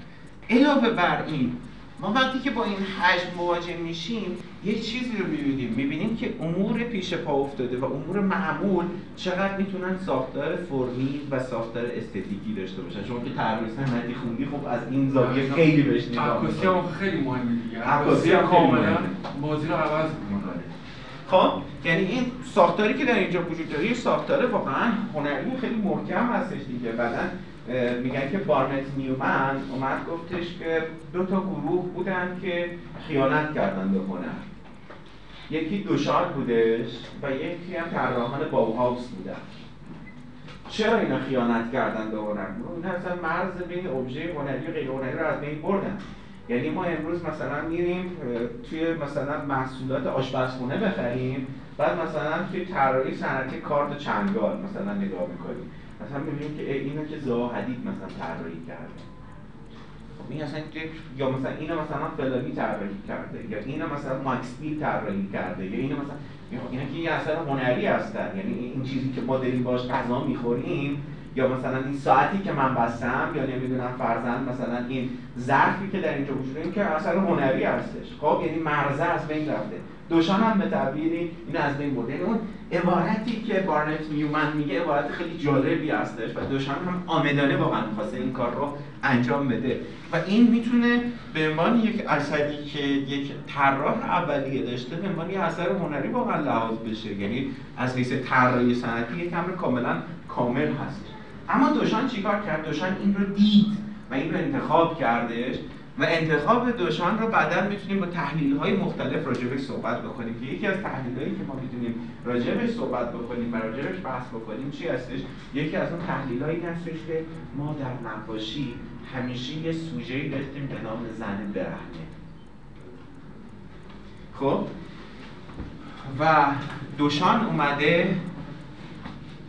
علاوه بر این ما وقتی که با این حجم مواجه میشیم یک چیزی رو می‌بینیم. می‌بینیم که امور پیش پا افتاده و امور معمول چقدر می‌تونن ساختار فرمی و ساختار استتیکی داشته باشن. شما که طراحی صنعتی خوندی خب از این زاویه خیلی بهش نگاه عکاسی هم خیلی مهمه دیگه. عکاسی کاملا بازی رو عوض می‌کنه. خب یعنی این ساختاری که در اینجا وجود داره ساختار واقعا هنری خیلی محکم هستش دیگه. بعدا میگن که بارنت نیومن اومد گفتش که دو تا گروه بودن که خیانت کردن به هنر. یکی دوشارد بودش و یکی هم طراحان باوهاوس بودن. چرا اینا خیانت کردن به هنر؟ اینا اصلا مرز بین ابژه هنری و غیر هنری رو از بین بردن. یعنی ما امروز مثلا میریم توی مثلا محصولات آشپزخونه بخریم بعد مثلا توی طراحی صنعتی کارت چنگال مثلا نگاه می‌کنیم. مثلا می‌بینیم که اینو که زها حدید مثلا طراحی کرده. خب این اصلا یا مثلا اینو مثلا فلانی طراحی کرده یا اینو مثلا ماکس طراحی کرده یا اینو مثلا اینا که یه اثر هنری هستن. یعنی این چیزی که ما داریم باش غذا می‌خوریم یا مثلا این ساعتی که من بستم یا نمی‌دونم فرزند مثلا این ظرفی که در اینجا وجود این که اثر هنری هستش. خب یعنی مرزه از بین رفته. دوشان هم به تعبیری این از بین برده. یعنی اون عبارتی که بارنت نیومن میگه عبارت خیلی جالبی هستش و دوشان هم آمدانه واقعا می‌خواسته این کار رو انجام بده. و این می‌تونه به عنوان یک اثری که یک طراح اولیه داشته به عنوان یک اثر هنری واقعا لحاظ بشه. یعنی از حیث طراحی صنعتی یک امر کاملا کامل هست. اما دوشان چیکار کرد؟ دوشان این رو دید و این رو انتخاب کردش و انتخاب دوشان رو بعدا می‌تونیم با تحلیل های مختلف راجبش صحبت بکنیم که یکی از تحلیل هایی که ما می‌تونیم راجبش صحبت بکنیم و راجبش بحث بکنیم چی هستش؟ یکی از اون تحلیل هایی هستش که ما در نقاشی همیشه یه سوژه داشتیم به نام زن برهنه. خب؟ و دوشان اومده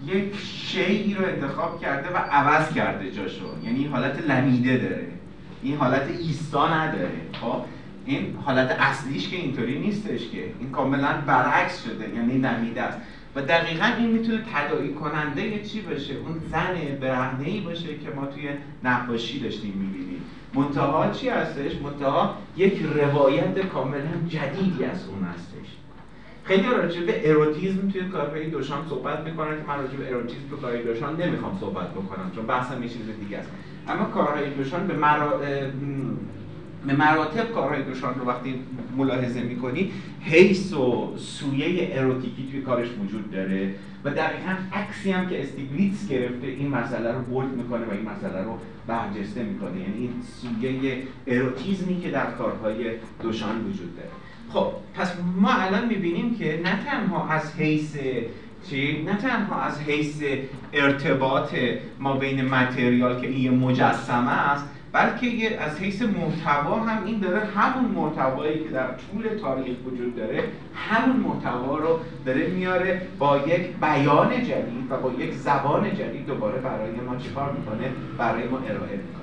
یک شیعی رو انتخاب کرده و عوض کرده جاشو. یعنی حالت لمیده داره. این حالت ایستا نداره. خب؟ این حالت اصلیش که اینطوری نیستش که. این کاملا برعکس شده یعنی نمیده است. و دقیقا این می‌تونه تداعی کننده چی باشه؟ اون زن برهنه ای باشه که ما توی نقاشی داشتیم می‌بینیم. منتها چی هستش؟ منتها یک روایت کاملا جدیدی از اون هستش. خیلی راجع به اروتیزم توی کارهای دوشان صحبت می‌کنن که من راجع به اروتیزم تو کارهای دوشان نمی‌خوام صحبت بکنم چون بحثم یه چیز دیگه است. اما کارهای دوشان به مرا... به مراتب کارهای دوشان رو وقتی ملاحظه می‌کنی حیث و سویه اروتیکی توی کارش وجود داره و دقیقا عکسی هم که استیگلیتس گرفته این مسئله رو bold می‌کنه و این مسئله رو برجسته می‌کنه. یعنی این سویه اروتیزمی که در کارهای دوشان وجود داره. خب پس ما الان می‌بینیم که نه تنها از حیث چی؟ نه تنها از حیث ارتباط ما بین متریال که این مجسمه است بلکه از حیث محتوا هم این داره همون محتوایی که در طول تاریخ وجود داره همون محتوا رو داره میاره با یک بیان جدید و با یک زبان جدید دوباره برای ما چیکار می‌کنه؟ برای ما ارائه می‌کنه.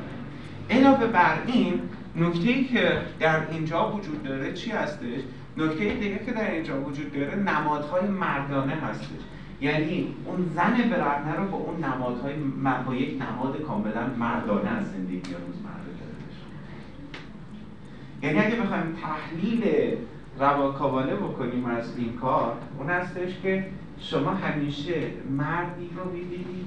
علاوه بر این نکته که در اینجا وجود داره چی هستش؟ نکته دیگه که در اینجا وجود داره نمادهای مردانه هستش. یعنی اون زن برهنه رو با اون نمادهای با یک نماد کاملا مردانه از زندگی روزمره یعنی اگه بخوایم تحلیل رواکاوانه بکنیم از این کار اون هستش که شما همیشه مردی رو می‌بینید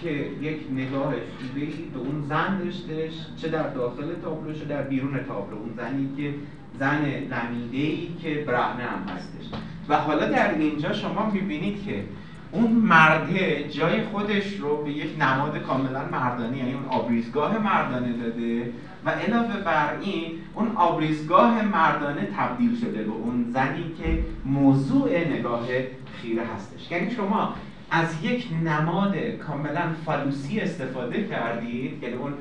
که یک نگاه خیره به اون زن داشتش چه در داخل تابلو چه در بیرون تابلو. اون زنی که زن نمیده ای که برهنه هم هستش. و حالا در اینجا شما می‌بینید که اون مرده جای خودش رو به یک نماد کاملا مردانه یعنی اون آبریزگاه مردانه داده و علاوه بر این اون آبریزگاه مردانه تبدیل شده به اون زنی که موضوع نگاه خیره هستش. یعنی شما از یک نماد کاملا فالوسی استفاده کردید یعنی اون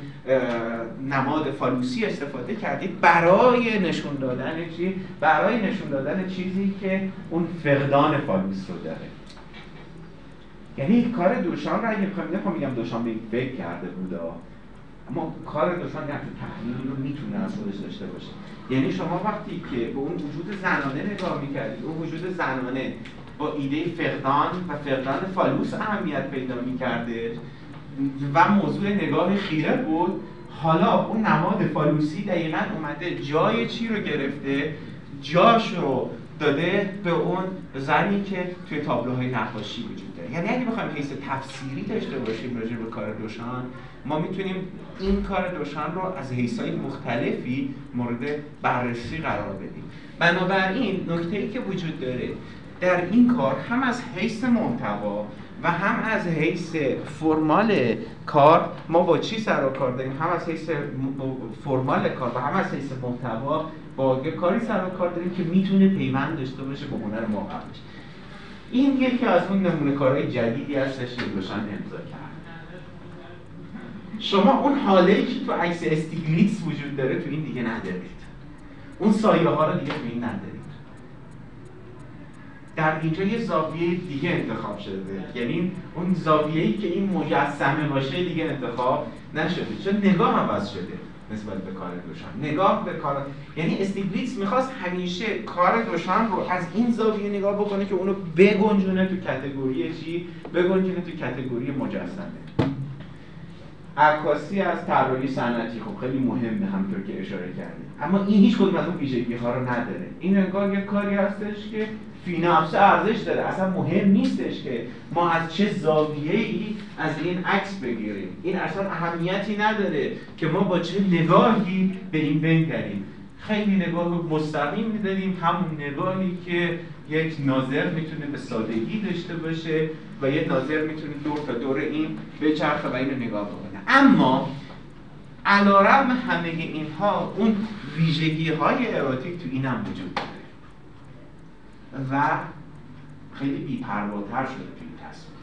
نماد فالوسی استفاده کردید برای نشون دادن چی؟ برای نشون دادن چیزی که اون فقدان فالوس رو داره. یعنی کار دوشان رو اگه نخوام میگم دوشان بهش فکر کرده بوده اما کار دوشان یه تحلیلی رو می‌تونه از خودش داشته باشه. یعنی شما وقتی که به اون وجود زنانه نگاه می‌کردید اون وجود زنانه با ایده فقدان و فقدان فالوس اهمیت پیدا می‌کرده و موضوع نگاه خیره بود. حالا اون نماد فالوسی دقیقا اومده جای چی رو گرفته؟ جاش رو داده به اون زنی که توی تابلوهای نقاشی وجود داره. یعنی اگه بخوایم حیث تفسیری داشته باشیم راجع به کار دوشان ما می‌تونیم این کار دوشان رو از حیثهای مختلفی مورد بررسی قرار بدیم. بنابراین نکته ای که وجود داره در این کار هم از حیث محتوا و هم از حیث فرمال کار ما با چی سر و کار داریم؟ هم از حیث فرمال کار و هم از حیث محتوا با کاری سر و کار داریم که می‌تونه پیوند داشته باشه با هنر ما قبلش این یکی از اون نمونه کارهای جدیدی هستش که روشن امضا کرد. شما اون حاله که تو عکس استیگلیتس وجود داره تو این دیگه ندارید. اون سایه ها رو دیگه تو این ندارید. در اینجا یه زاویه دیگه انتخاب شده. یعنی اون زاویه‌ای که این مجسمه باشه دیگه انتخاب نشده. چون نگاه عوض شده نسبت به کار دوشان. نگاه به کار یعنی استیگلیتس می‌خواست همیشه کار دوشان رو از این زاویه نگاه بکنه که اونو بگنجونه تو کتگوری چی؟ بگنجونه تو کتگوری مجسمه. عکاسی از طراحی صنعتی خب خیلی مهمه همطور که اشاره کردیم. اما این هیچ کدوم از اون ویژگی ها رو نداره. این انگار یک کاری هستش که فی نفسه ارزش داره. اصلا مهم نیستش که ما از چه زاویه ای از این عکس بگیریم. این اصلا اهمیتی نداره که ما با چه نگاهی به این بنگریم. خیلی نگاه مستقیم میداریم. همون نگاهی که یک ناظر می‌تونه به سادگی داشته باشه و یک ناظر می‌تونه دور تا دور این بچرخه و اینو نگاه بکنه. اما علارم همه اینها اون ویژگی های اروتیک تو اینم وجود داره. و خیلی بیپرواتر شده توی این تصویر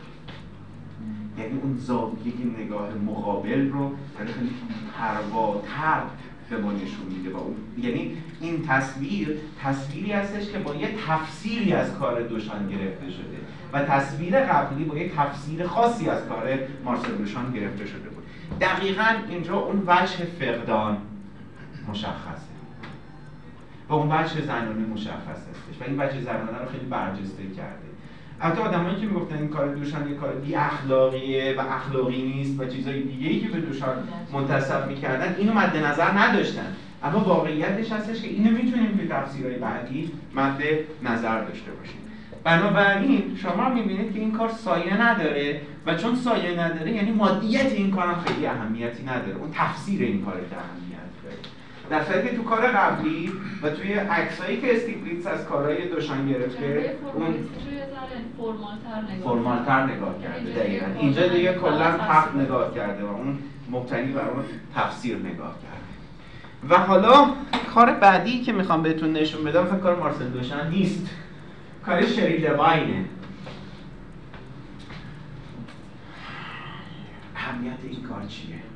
یعنی اون زاویه نگاه مقابل رو خیلی بیپرواتر به ما نشون میده با اون یعنی این تصویر تصویری هستش که با یه تفسیری از کار دوشان گرفته شده و تصویر قبلی با یه تفسیر خاصی از کار مارسل دوشان گرفته شده بود. دقیقا اینجا اون وجه فقدان مشخصه. و اون وجه زنانی مشخص هستش و این وجه زنانه رو خیلی برجسته کرده. حتی آدمایی که می‌گفتن این کار دوشان یه کار بی اخلاقیه و اخلاقی نیست و چیزای دیگه ای که به دوشان منتصب می‌کردن اینو مد نظر نداشتن. اما واقعیتش هستش که اینو می‌تونیم توی تفسیرهای بعدی مد نظر داشته باشیم. بنابراین شما می‌بینید که این کار سایه نداره و چون سایه نداره یعنی مادیت این کار خیلی اهمیتی نداره. اون تفسیر این کار داره در صورتی که تو کار قبلی و توی عکسایی که استیگلیتس از کارهای دوشان گرفته اون فرمالتر نگاه کرده. دقیقا. اینجا دیگه کلا حق نگاه کرده و اون مبتنی بر اون تفسیر نگاه کرده. و حالا کار بعدی که می‌خوام بهتون نشون بدم مثلا کار مارسل دوشان نیست. کار شری لواینه اهمیت این کار چیه؟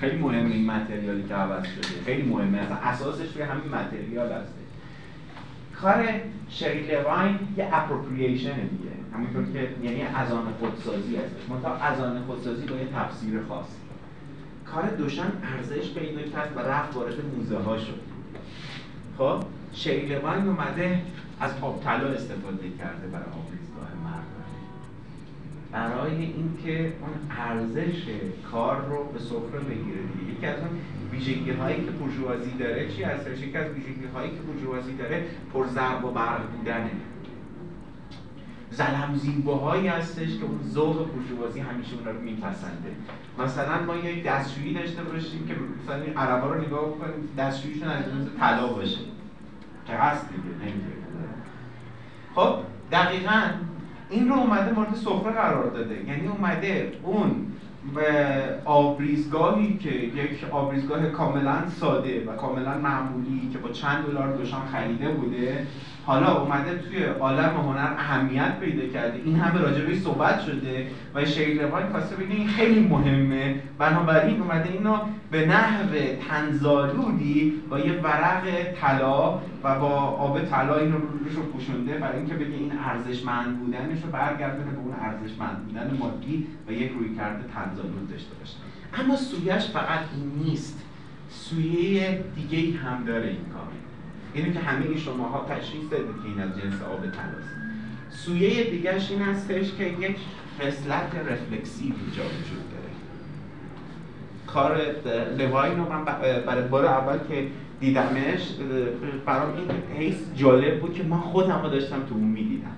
خیلی مهمه این متریالی که عوض شده. خیلی مهمه. اساسش روی همین متریال هسته. کار شری لواین یه اپروپریشن دیگه. همونطور که یعنی از خودسازی هستش. منتها از خودسازی با یه تفسیر خاص. کار دوشن ارزش پیدا کرد و رفت وارد موزه ها شد. خب شری لواین اومده از آب طلا استفاده کرده برای مردم برای اینکه اون ارزش کار رو به سفره بگیره دیگه. یکی از اون ویژگی هایی که بورژوازی داره چی هستش؟ یکی از ویژگی هایی که بورژوازی داره پر ضرب و برق بودنه. زلمزیباهایی هستش که اون ذوق بورژوازی همیشه اون رو میپسنده. مثلا ما یه دستشویی داشته باشیم که مثلا این عربا رو نگاه کنیم دستشوییشون از طلا باشه. که هست دیگه؟ خب دقیقا این رو اومده مورد سفره قرار داده. یعنی اومده اون آبریزگاهی که یک آبریزگاه کاملا ساده و کاملا معمولی که با چند دلار دوشان خریده بوده حالا اومده توی عالم هنر اهمیت پیدا کرده. این همه راجبش صحبت شده و شیروان خواسته بگه این خیلی مهمه. بنابراین اومده اینو به نحو تنزالودی با یه ورق طلا و با آب طلا اینو روش رو پوشونده برای اینکه بگه این ارزشمند بودنش رو برگردونه به اون ارزشمند بودن مادی و یک روی کرده تنزالود داشته باشه. اما سویش فقط این نیست. سویه دیگه هم داره این کار. اینو که همه شماها تشخیص دادید که این از جنس آب طلاست. سویه دیگرش این هستش که یک خصلت رفلکسیو اینجا وجود داره. کار لواین رو من برای بار اول که دیدمش برام این حیث جالب بود که من خودم رو داشتم تو اون می‌دیدم.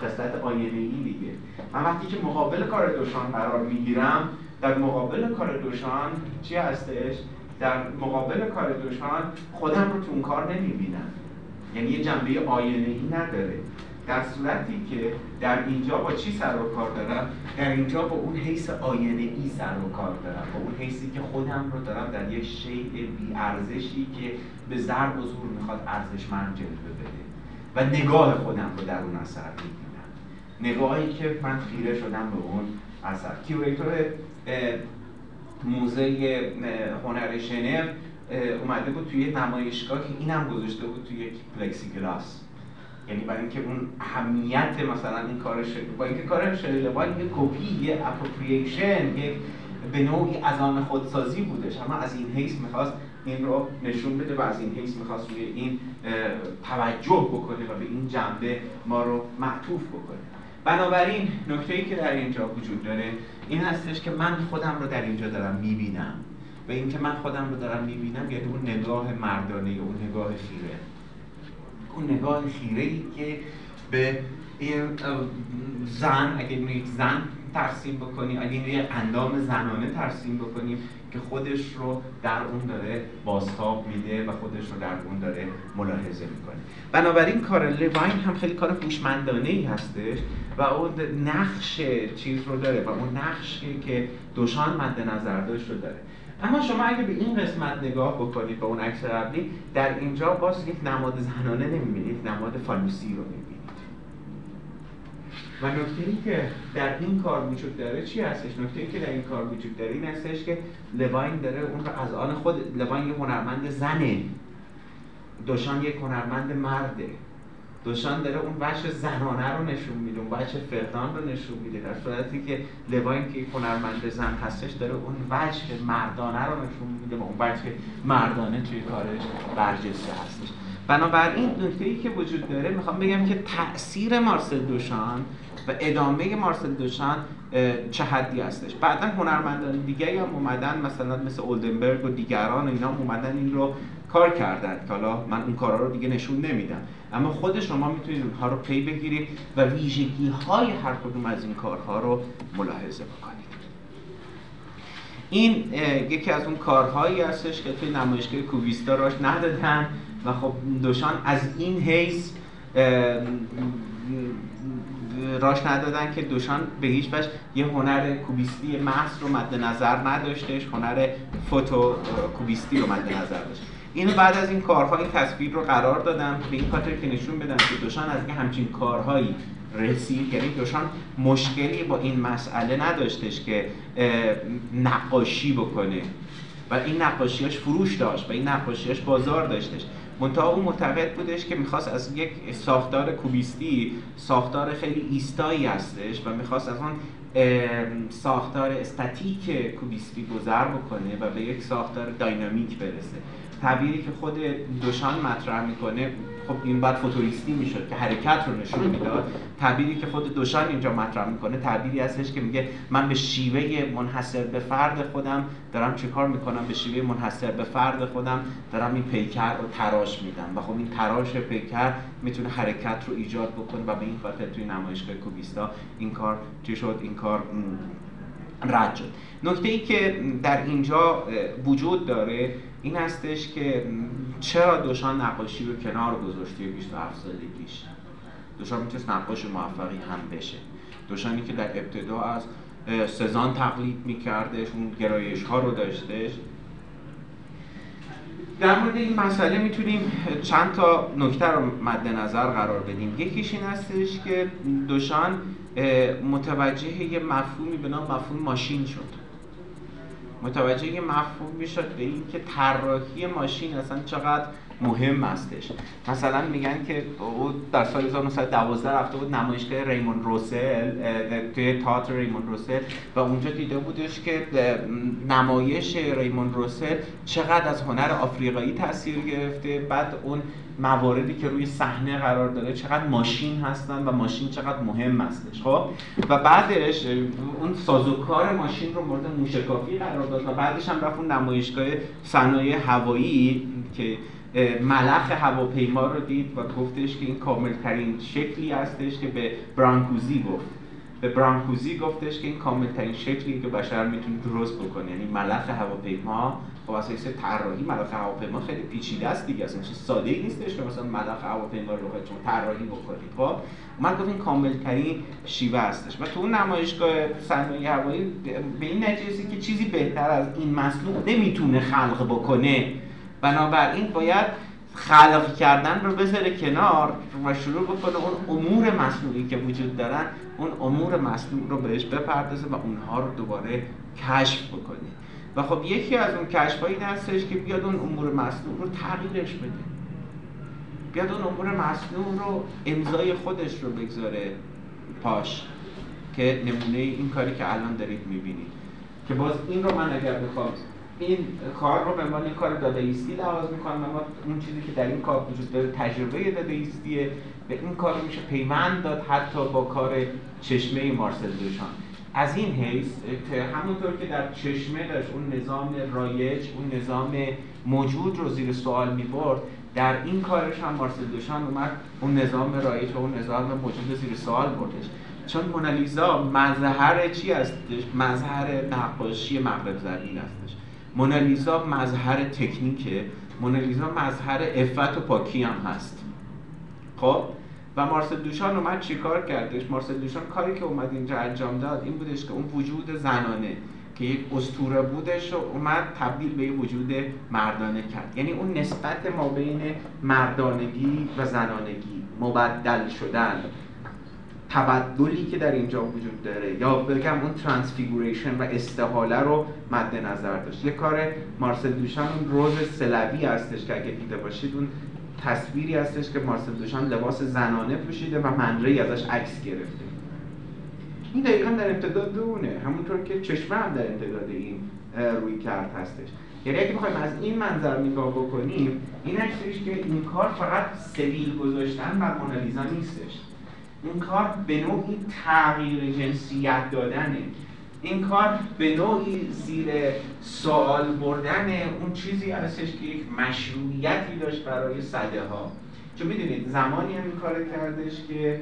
خصلت آینه ای دیگه. من وقتی که مقابل کار دوشان قرار می‌گیرم در مقابل کار دوشان چی هستش؟ در مقابل کار دوشان خودم رو تو اون کار نمی‌بینم. یعنی یه جنبه آینه ای نداره. در صورتی که در اینجا با چی سر و کار دارم؟ در اینجا با اون حیث آینه ای سر و کار دارم. با اون حیثی که خودم رو دارم در یک شیء بی ارزشی که به ضرب و زور می‌خواد ارزشمند جلوه بده. و نگاه خودم رو در اون اثر می‌بینم. نگاهی که من خیره شدم به اون اثر. curator موزه هنر ژنو اومده بود توی نمایشگاه که اینم گذاشته بود توی یک پلکسی گلاس یعنی برای اینکه اون اهمیت مثلا این کار با اینکه کار شری لوین یه کپی یه appropriation یک به نوعی از آن خودسازی بودش. اما از این حیث می‌خواست این رو نشون بده و از این حیث می‌خواست روی این توجه بکنه و به این جنبه ما رو معطوف بکنه. بنابراین نکته ای که در اینجا وجود داره این هستش که من خودم رو در اینجا دارم می‌بینم. و اینکه من خودم رو دارم می‌بینم یعنی اون نگاه مردانه اون نگاه خیره. اون نگاه خیره ای که به زن اگه یک زن ترسیم بکنیم اگه یک اندام زنانه ترسیم بکنیم که خودش رو در اون داره باستاب میده و خودش رو در اون داره ملاحظه می‌کنه. بنابراین کار لوین هم خیلی کار هوشمندانه ای هستش و اون نقش چیز رو داره و اون نقشی که دوشان مد نظر داشت رو داره. اما شما اگه به این قسمت نگاه بکنید به اون عکس قبلی در اینجا باز یک نماد زنانه نمی‌بینید نماد فالوسی رو می‌بینید. و نکته که در این کار وجود داره چی هستش؟ نکته که در این کار وجود داره این هستش که لواین داره اون رو از آن خود لواین یه هنرمند زنه. دوشان یک هنرمند مرده. دوشان داره اون بچه زنانه رو نشون میده اون بچه فردان رو نشون میده. در صورتی که لواین که هنرمند زن هستش داره اون بچه مردانه رو نشون میده و اون بچه مردانه توی کارش برجسته هستش. بنابراین نکته ای که وجود داره می‌خوام بگم که تاثیر مارسل دوشان و ادامه مارسل دوشان چه حدی هستش؟ بعدا هنرمندان دیگه هم اومدن مثلا مثل اولدنبرگ و دیگران و اینا اومدن این رو کار کردن که حالا من اون کارا رو دیگه نشون نمیدم. اما خود شما می‌تونید اونها رو پی بگیرید و ویژگی های هر کدوم از این کارها رو ملاحظه بکنید. این یکی از اون کارهایی هستش که توی نمایشگاه کوویستا راش ندادن و خب دوشان از این حیث راش ندادن که دوشان به هیچ وجه یه هنر کوبیستی محض رو مد نظر نداشتش هنر فوتو کوبیستی رو مد نظر داشت. اینو بعد از این کارهای تصویر رو قرار دادم. به این خاطر که نشون بدم که دوشان از این همچین کارهایی رسید. یعنی دوشان مشکلی با این مسئله نداشتش که نقاشی بکنه. و این نقاشیاش فروش داشت و این نقاشیاش بازار داشتش. منتها او معتقد بودش که می‌خواست از یک ساختار کوبیستی ساختار خیلی ایستایی هستش و می‌خواست از اون ساختار استاتیک کوبیستی گذر بکنه و به یک ساختار داینامیک برسه. تعبیری که خود دوشان مطرح می‌کنه خب این بعد فوتوریستی می‌شد که حرکت رو نشون می‌داد. تعبیری که خود دوشان اینجا مطرح می‌کنه تعبیری هستش که میگه من به شیوه منحصر به فرد خودم دارم چه کار می‌کنم؟ به شیوه منحصر به فرد خودم دارم این پیکر رو تراش میدم. و خب این تراش پیکر می‌تونه حرکت رو ایجاد بکنه و به این خاطر توی نمایشگاه کوبیستا این کار چی شد؟ این کار رد شد. نکته ای که در اینجا وجود داره این هستش که چرا دوشان نقاشی رو کنار گذاشته 27 سالگیش دوشان می‌تونست نقاش موفقی هم بشه. دوشانی که در ابتدا از سزان تقلید میکردش اون گرایش ها رو داشتش. در مورد این مسئله می‌تونیم چند تا نکته رو مد نظر قرار بدیم. یکیش این هستش که دوشان متوجه یه مفهومی به نام مفهوم ماشین شد. متوجه یه مفهوم می‌شد به این که طراحی ماشین اصلا چقدر مهم هستش. مثلا میگن که او در سال 1912 رفته بود نمایشگاه ریمون روسل توی تئاتر ریمون روسل و اونجا دیده بودش که نمایش ریمون روسل چقدر از هنر آفریقایی تاثیر گرفته بعد اون مواردی که روی صحنه قرار داره چقدر ماشین هستن و ماشین چقدر مهم هستش خب؟ و بعدش اون سازوکار ماشین رو مورد موشکافی قرار داد و بعدش هم رفت اون نمایشگاه صنایع هوایی که ملخ هواپیما رو دید و گفتش که این کاملترین شکلی هستش که به برانکوزی گفت. به برانکوزی گفتش که این کاملترین شکلی که بشر می‌تونه درست بکنه. یعنی ملخ هواپیما خب اساس طراحی ملخ هواپیما خیلی پیچیده است دیگه. اصلا چیز ساده نیستش که مثلا ملخ هواپیما رو خودتون طراحی بکنید. خب من گفت این کاملترین شیوه هستش. و تو اون نمایشگاه صنایع هوایی به این نتیجه که چیزی بهتر از این مصنوع نمی‌تونه خلق بکنه. بنابراین باید خلق کردن رو بذاره کنار و شروع بکنه اون امور مصنوعی که وجود دارن اون امور مصنوع رو بهش بپردازه و اونها رو دوباره کشف بکنه. و خب یکی از اون کشف هایی هستش که بیاد اون امور مصنوع رو تغییرش بده. بیاد اون امور مصنوع رو امضای خودش رو بگذاره پاش که نمونه این کاری که الان دارید می‌بینید. که باز این رو من اگر بخوام این کار رو به عنوان این کار دادایستی لحاظ می‌کنم اما اون چیزی که در این کار وجود داره تجربه دادایستیه به این کار میشه پیوند داد حتی با کار چشمه مارسل دوشان. از این حیث همونطور که در چشمه داشت اون نظام رایج اون نظام موجود رو زیر سوال می‌برد در این کارش هم مارسل دوشان اومد اون نظام رایج و اون نظام موجود زیر سوال بردش. چون مونالیزا مظهر چی هستش؟ مظهر نقاشی مغرب زمین هستش. مونالیزا مظهر تکنیکه. مونالیزا مظهر افت و پاکی هم هست. خب؟ و مارسل دوشان اومد چیکار کردش؟ مارسل دوشان کاری که اومد اینجا انجام داد این بودش که اون وجود زنانه که یک استوره بودش و اومد تبدیل به وجود مردانه کرد. یعنی اون نسبت ما بین مردانگی و زنانگی مبدل شدن. تبدلی که در اینجا وجود داره یا بگم اون ترانسفیگوریشن و استحاله رو مد نظر داشت. یه کار مارسل دوشان اون روز سلوی هستش که اگه دیده باشید اون تصویری هستش که مارسل دوشان لباس زنانه پوشیده و منری ازش عکس گرفته. این دقیقا در امتداد اونه همونطور که چشمه هم در امتداد این روی کرد هستش. یعنی اگه بخوایم از این منظر نگاه بکنیم این هستش که این کار فقط سبیل گذاشتن بر مونالیزا نیستش. این کار به نوعی تغییر جنسیت دادنه. این کار به نوعی زیر سوال بردن اون چیزی هستش که یک مشروعیتی داشت برای صده ها چون می‌دونید زمانی هم این کار کردش که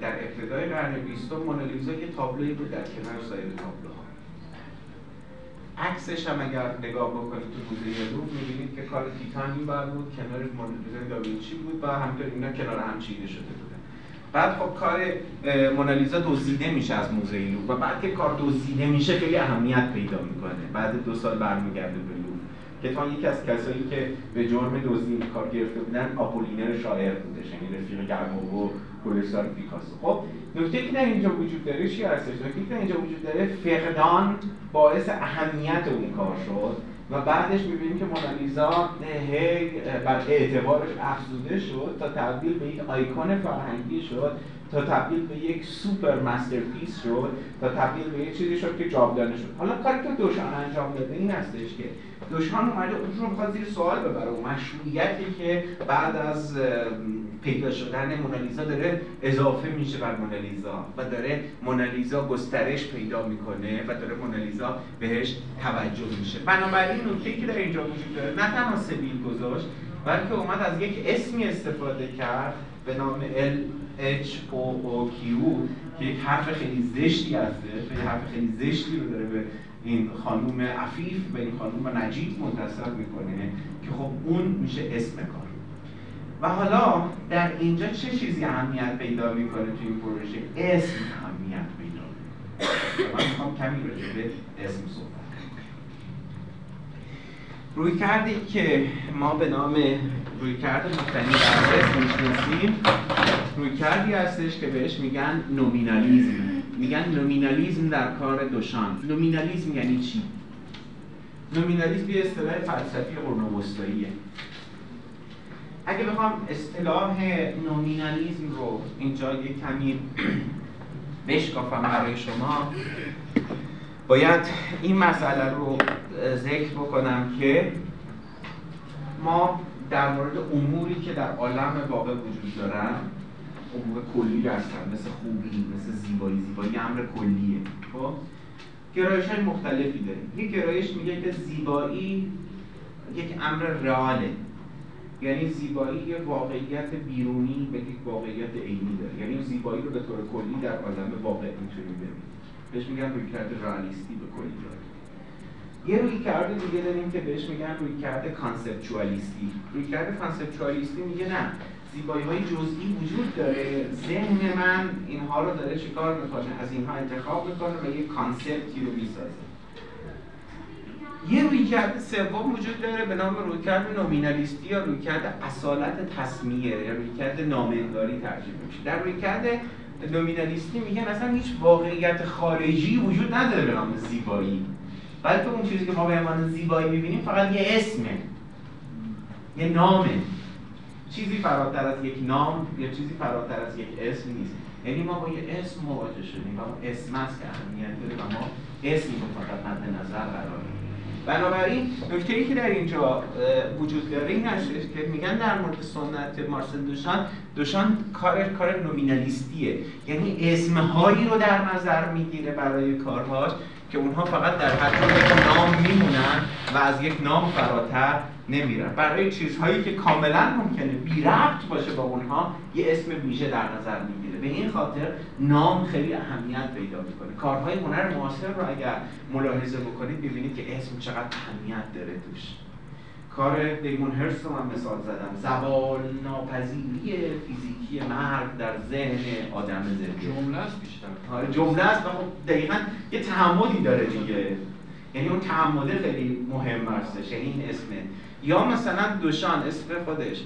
در ابتدای قرن بیستم مونالیزا یه تابلوی بود در کنار سایر تابلوها. عکسش هم اگر نگاه بکنید تو موزه روم می‌بینید که کار تیتانی بر بود کنار مونالیزا داوینچی بود و همینطور اینا کنار هم چیده شده بودن بعد خب کار مونالیزا دزدیده میشه از موزه لوور و بعد که کار دزدیده میشه خیلی اهمیت پیدا می‌کنه. بعد دو سال برمیگرده به که یکی از کسایی که به جرم دزدی کار گرفته بودن آپولینر شاعر بودش یعنی رفیق گرمو و گلستان پیکاسو. خب نکته که در اینجا وجود داره چی هستش؟ نکته که اینجا وجود داره فقدان باعث اهمیت اون کار شد و بعدش می‌بینیم که مونالیزا هی بر اعتبارش افزوده شد تا تبدیل به یک آیکون فرهنگی شد تا تبدیل به یک super masterpiece شد تا تبدیل به یک چیزی شد که جاودانه شد. حالا کاری که دوشان انجام داده این هستش که دوشان اومده اون رو می‌خواد زیر سوال ببره و مشروعیتی که بعد از پیدا شدن مونالیزا داره اضافه میشه بر مونالیزا و داره مونالیزا گسترش پیدا می‌کنه و داره مونالیزا بهش توجه میشه. بنابراین نکته که در اینجا وجود داره نه تنها سبیل گذاشت بلکه اومد از یک اسمی استفاده کرد به نام L H O O Q که یک حرف خیلی زشتی هستش و حرف خیلی زشتی رو داره به این خانوم عفیف و این خانوم نجیب منتصب می‌کنه که خب اون میشه اسم کار. و حالا در اینجا چه چیزی اهمیت پیدا می‌کنه توی این پروژه؟ اسم اهمیت پیدا می‌کنه. من می‌خوام کمی راجع به اسم صحبت رویکردی که ما به نام رویکرد مبتنی بر می‌شناسیم رویکردی هستش که بهش میگن nominalism. میگن nominalism در کار دوشان. nominalism یعنی چی؟ nominalism یه اصطلاح فلسفی قرن وسطاییه اگه بخوام اصطلاح نومینالیزم رو اینجا یه کمی (clears throat) بشکافم برای شما. باید این مسئله رو ذکر بکنم که ما در مورد اموری که در عالم واقع وجود دارن امور کلی هستن مثل خوبی مثل زیبایی زیبایی امر کلیه خب؟ گرایش های مختلفی داریم. یک گرایش میگه که زیبایی یک امر رئاله. یعنی زیبایی یه واقعیت بیرونی به یک واقعیت عینی داره. یعنی زیبایی رو به طور کلی در عالم واقع می‌تونیم ببینیم. بهش میگن رویکرد رئالیستی به کلی یه رویکرد دیگه داریم که بهش میگن رویکرد conceptualist ی. رویکرد conceptualist ی میگه نه زیبایی های جزئی وجود داره. ذهن من اینها رو داره چیکار می‌کنه؟ از اینها انتخاب می‌کنه و یه concept ی رو می‌سازه. یه رویکرد سوم وجود داره به نام رویکرد نومینالیستی یا رویکرد اصالت تصمیه یا رویکرد نامنگاری ترجمه میشه. در رویکرد نومینالیستی میگن اصلا هیچ واقعیت خارجی وجود نداره به نام زیبایی. بلکه اون چیزی که ما به عنوان زیبایی می‌بینیم فقط یه اسمه. یه نامه. چیزی فراتر از یک نام یا چیزی فراتر از یک اسم نیست. یعنی ما با یه اسم مواجه شدیم و اون اسم است که اهمیت داره و ما اسمی رو فقط مد نظر قرار بنابراین نکته ای که در اینجا وجود داره این هستش که میگن در مورد سنت مارسل دوشان دوشان کار کار نومینالیستیه. یعنی اسمهایی رو در نظر می‌گیره برای کارهاش. که اونها فقط در حد یک نام میمونن و از یک نام فراتر نمیرن. برای چیزهایی که کاملا ممکنه بی ربط باشه با اونها یه اسم ویژه در نظر می‌گیره. به این خاطر نام خیلی اهمیت پیدا می‌کنه. کارهای هنر معاصر رو اگر ملاحظه بکنید ببینید که اسم چقدر اهمیت داره توش. کار دیمون هرس رو من مثال زدم. زوال ناپذیری فیزیکی مرگ در ذهن آدم زنده جمله است بیشتر. آره جمله است و خب دقیقا یه تعمدی داره دیگه. یعنی اون تعمده خیلی مهم هستش یعنی این اسمه یا مثلا دوشان اسم خودش.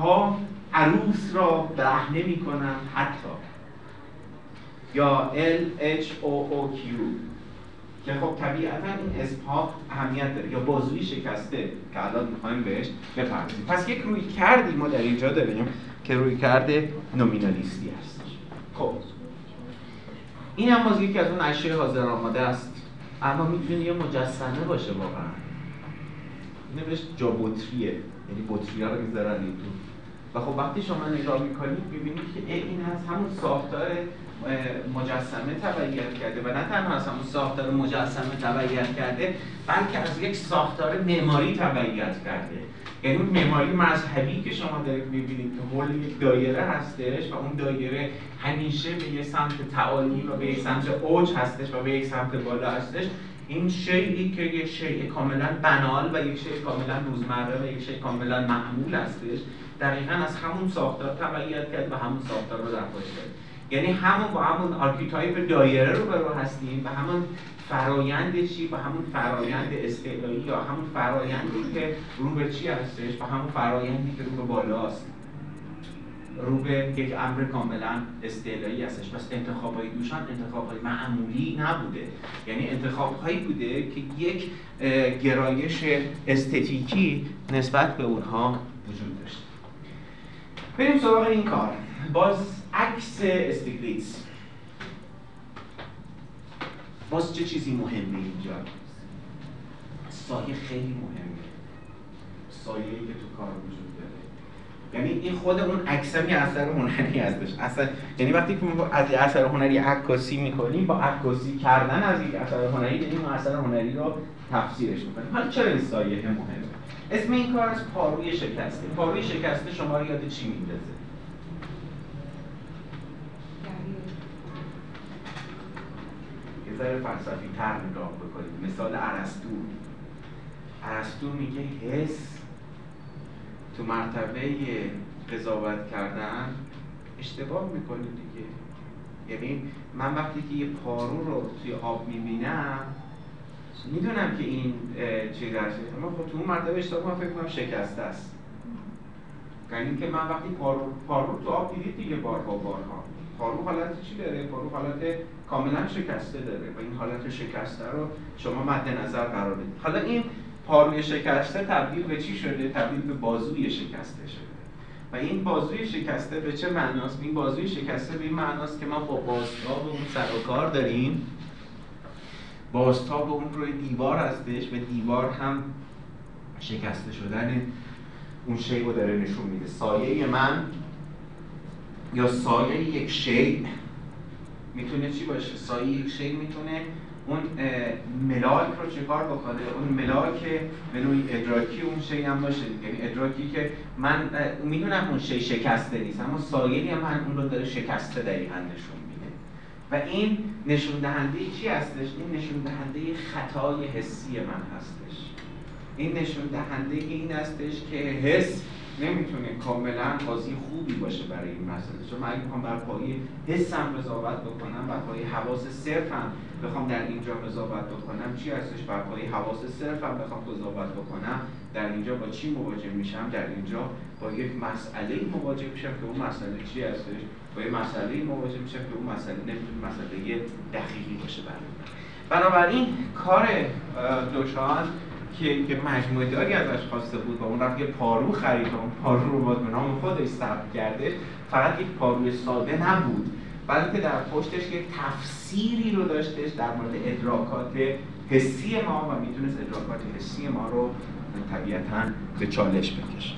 ها عروس را برهنه می‌کنن حتی. یا L H O O Q. که خب طبیعتا این اسم ها اهمیت داره یا بازوی شکسته که الان می‌خوایم بهش بپردازیم. پس یک روی کردی ما در اینجا داریم که روی کرده نومینالیستی هست. خب. این هم باز یکی از اون اشیاء حاضر آماده است. اما می‌تونه یه مجسمه باشه واقعا. اینه بهش جابوتریه. یعنی بطری رو می‌ذارن این تو و خب وقتی شما نگاه می‌کنید می‌بینید که این از همون ساختار مجسمه تبعیت کرده و نه تنها از همون ساختار مجسمه تبعیت کرده بلکه از یک ساختار معماری تبعیت کرده. یعنی اون معماری مذهبی که شما دارید می‌بینید که حول یک دایره هستش و اون دایره همیشه به یه سمت تعالی و به یک سمت اوج هستش و به یک سمت بالا هستش. این شیئی که یک شیء کاملا banal و یک شیء کاملا روزمره و یک شیء کاملا معمول هستش دقیقا از همون ساختار تبعیت کرد و همون ساختار رو در کرد. یعنی همون با همون archetype دایره رو برو هستیم و همون فرایند چی؟ و همون فرایند استعلایی یا همون فرایندی که رو به چی هستش؟ و همون فرایندی که رو به بالاست رو به یک امر کاملا استعلایی هستش. پس انتخاب های دوشان انتخاب های معمولی نبوده. یعنی انتخاب هایی بوده که یک گرایش استتیکی نسبت به اونها وجود داشته بریم سراغ این کار. باز عکس استیگلیتس باز چه چیزی مهمه اینجا؟ سایه خیلی مهمه. سایه که تو کار وجود داره. یعنی این خود اون یه اثر هنری هستش. اصلا یعنی وقتی که از اثر هنری عکاسی می‌کنیم با عکاسی کردن از یک اثر هنری داریم اون اثر هنری رو تفسیرش می‌کنیم. حالا چرا این سایه مهمه؟ اسم این کار از پاروی شکسته. پاروی شکسته شما رو یاد چی میندازه یه ذره فلسفی تر نگاه بکنید مثال عرستو عرستو میگه حس تو مرتبه قضاوت کردن اشتباه می‌کنه دیگه. یعنی من وقتی که یه پارو رو توی آب می‌بینم می‌دونم که این چیز هست اما خب تو اون مرتبه اشتباه من فکر کنم شکسته است. یعنی که من وقتی پارو, پارو تو آب دیدید دیگه بارها بارها. پارو حالت چی داره؟ پارو حالت کاملا شکسته داره و این حالت شکسته رو شما مد نظر قرار بدید. حالا این پاروی شکسته تبدیل به چی شده؟ تبدیل به بازوی شکسته شده. و این بازوی شکسته به چه معناست؟ این بازوی شکسته به این معناست که ما با بازتاب اون سر و کار داریم. بازتاب اون روی دیوار هستش و دیوار هم شکسته شدن اون شی رو داره نشون میده. سایه من یا سایه یک شی می‌تونه چی باشه؟ سایه یک شی می‌تونه. اون ملاک رو چکار بکنه؟ اون ملاک به نوعی ادراکی اون شی هم باشه یعنی ادراکی که من می‌دونم اون شی شکسته نیست اما سایه هم من اون رو داره شکسته دقیقا نشون میده. و این نشون دهنده چی هستش؟ این نشون دهنده خطای حسی من هستش. این نشون دهنده این هستش که حس نمی‌تونه کاملا بازی خوبی باشه برای این مسئله. چون من اگه بخوام بر پایه حسم قضاوت بکنم بر پایه حواس صرفم بخوام در اینجا قضاوت بکنم. چی هستش؟ بر پایه حواس صرفم بخوام قضاوت بکنم. در اینجا با چی مواجه میشم؟ در اینجا با یک مسئله مواجه میشم که اون مسئله چی هستش؟ با یک مسئله مواجه میشم که اون مسئله نمی‌تونه مسئله دقیقی باشه برای بنابراین کار دوشان که که مجموعه داری ازش خواسته بود و اون رفت یه پارو خرید و اون پارو رو به نام خودش ثبت کرده فقط یک پاروی ساده نبود. بلکه در پشتش یک تفسیری رو داشتش در مورد ادراکات حسی ما و می‌تونست ادراکات حسی ما رو طبیعتا به چالش بکشه.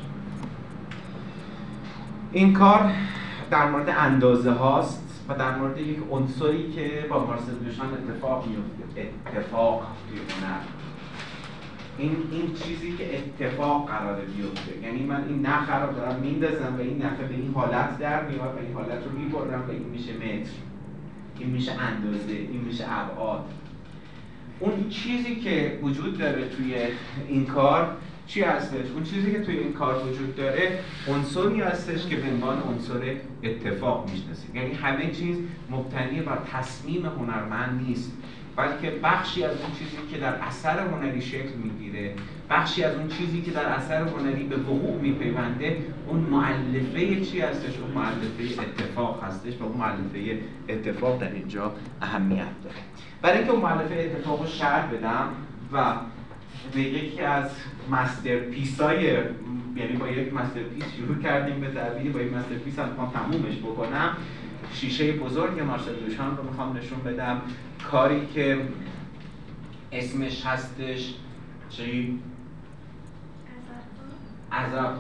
این کار در مورد اندازه هاست و در مورد یک عنصری که با مارسل دوشان اتفاق میفته اتفاق توی هنر. این این چیزی که اتفاق قراره بیفته. یعنی من این نخ رو دارم میندازم و این نخ به این حالت در میاد و این حالت رو می‌برم و این میشه متر. این میشه اندازه این میشه ابعاد. اون چیزی که وجود داره توی این کار چی هستش؟ اون چیزی که توی این کار وجود داره عنصری هستش که به عنوان عنصر اتفاق می‌شناسیم یعنی همه چیز مبتنی بر تصمیم هنرمند نیست. بلکه بخشی از اون چیزی که در اثر هنری شکل می‌گیره بخشی از اون چیزی که در اثر هنری به وقوع میپیونده اون معلفه چی هستش؟ اون معلفه اتفاق هستش و اون معلفه اتفاق در اینجا اهمیت داره. برای اینکه اون مؤلفه اتفاق رو شرح بدم و به یکی از masterpiece های یعنی با یک masterpiece شروع کردیم به تعبیری با یک masterpiece هم تمومش بکنم. شیشه بزرگ مارسل دوشان رو می‌خوام نشون بدم. کاری که اسمش هستش چی؟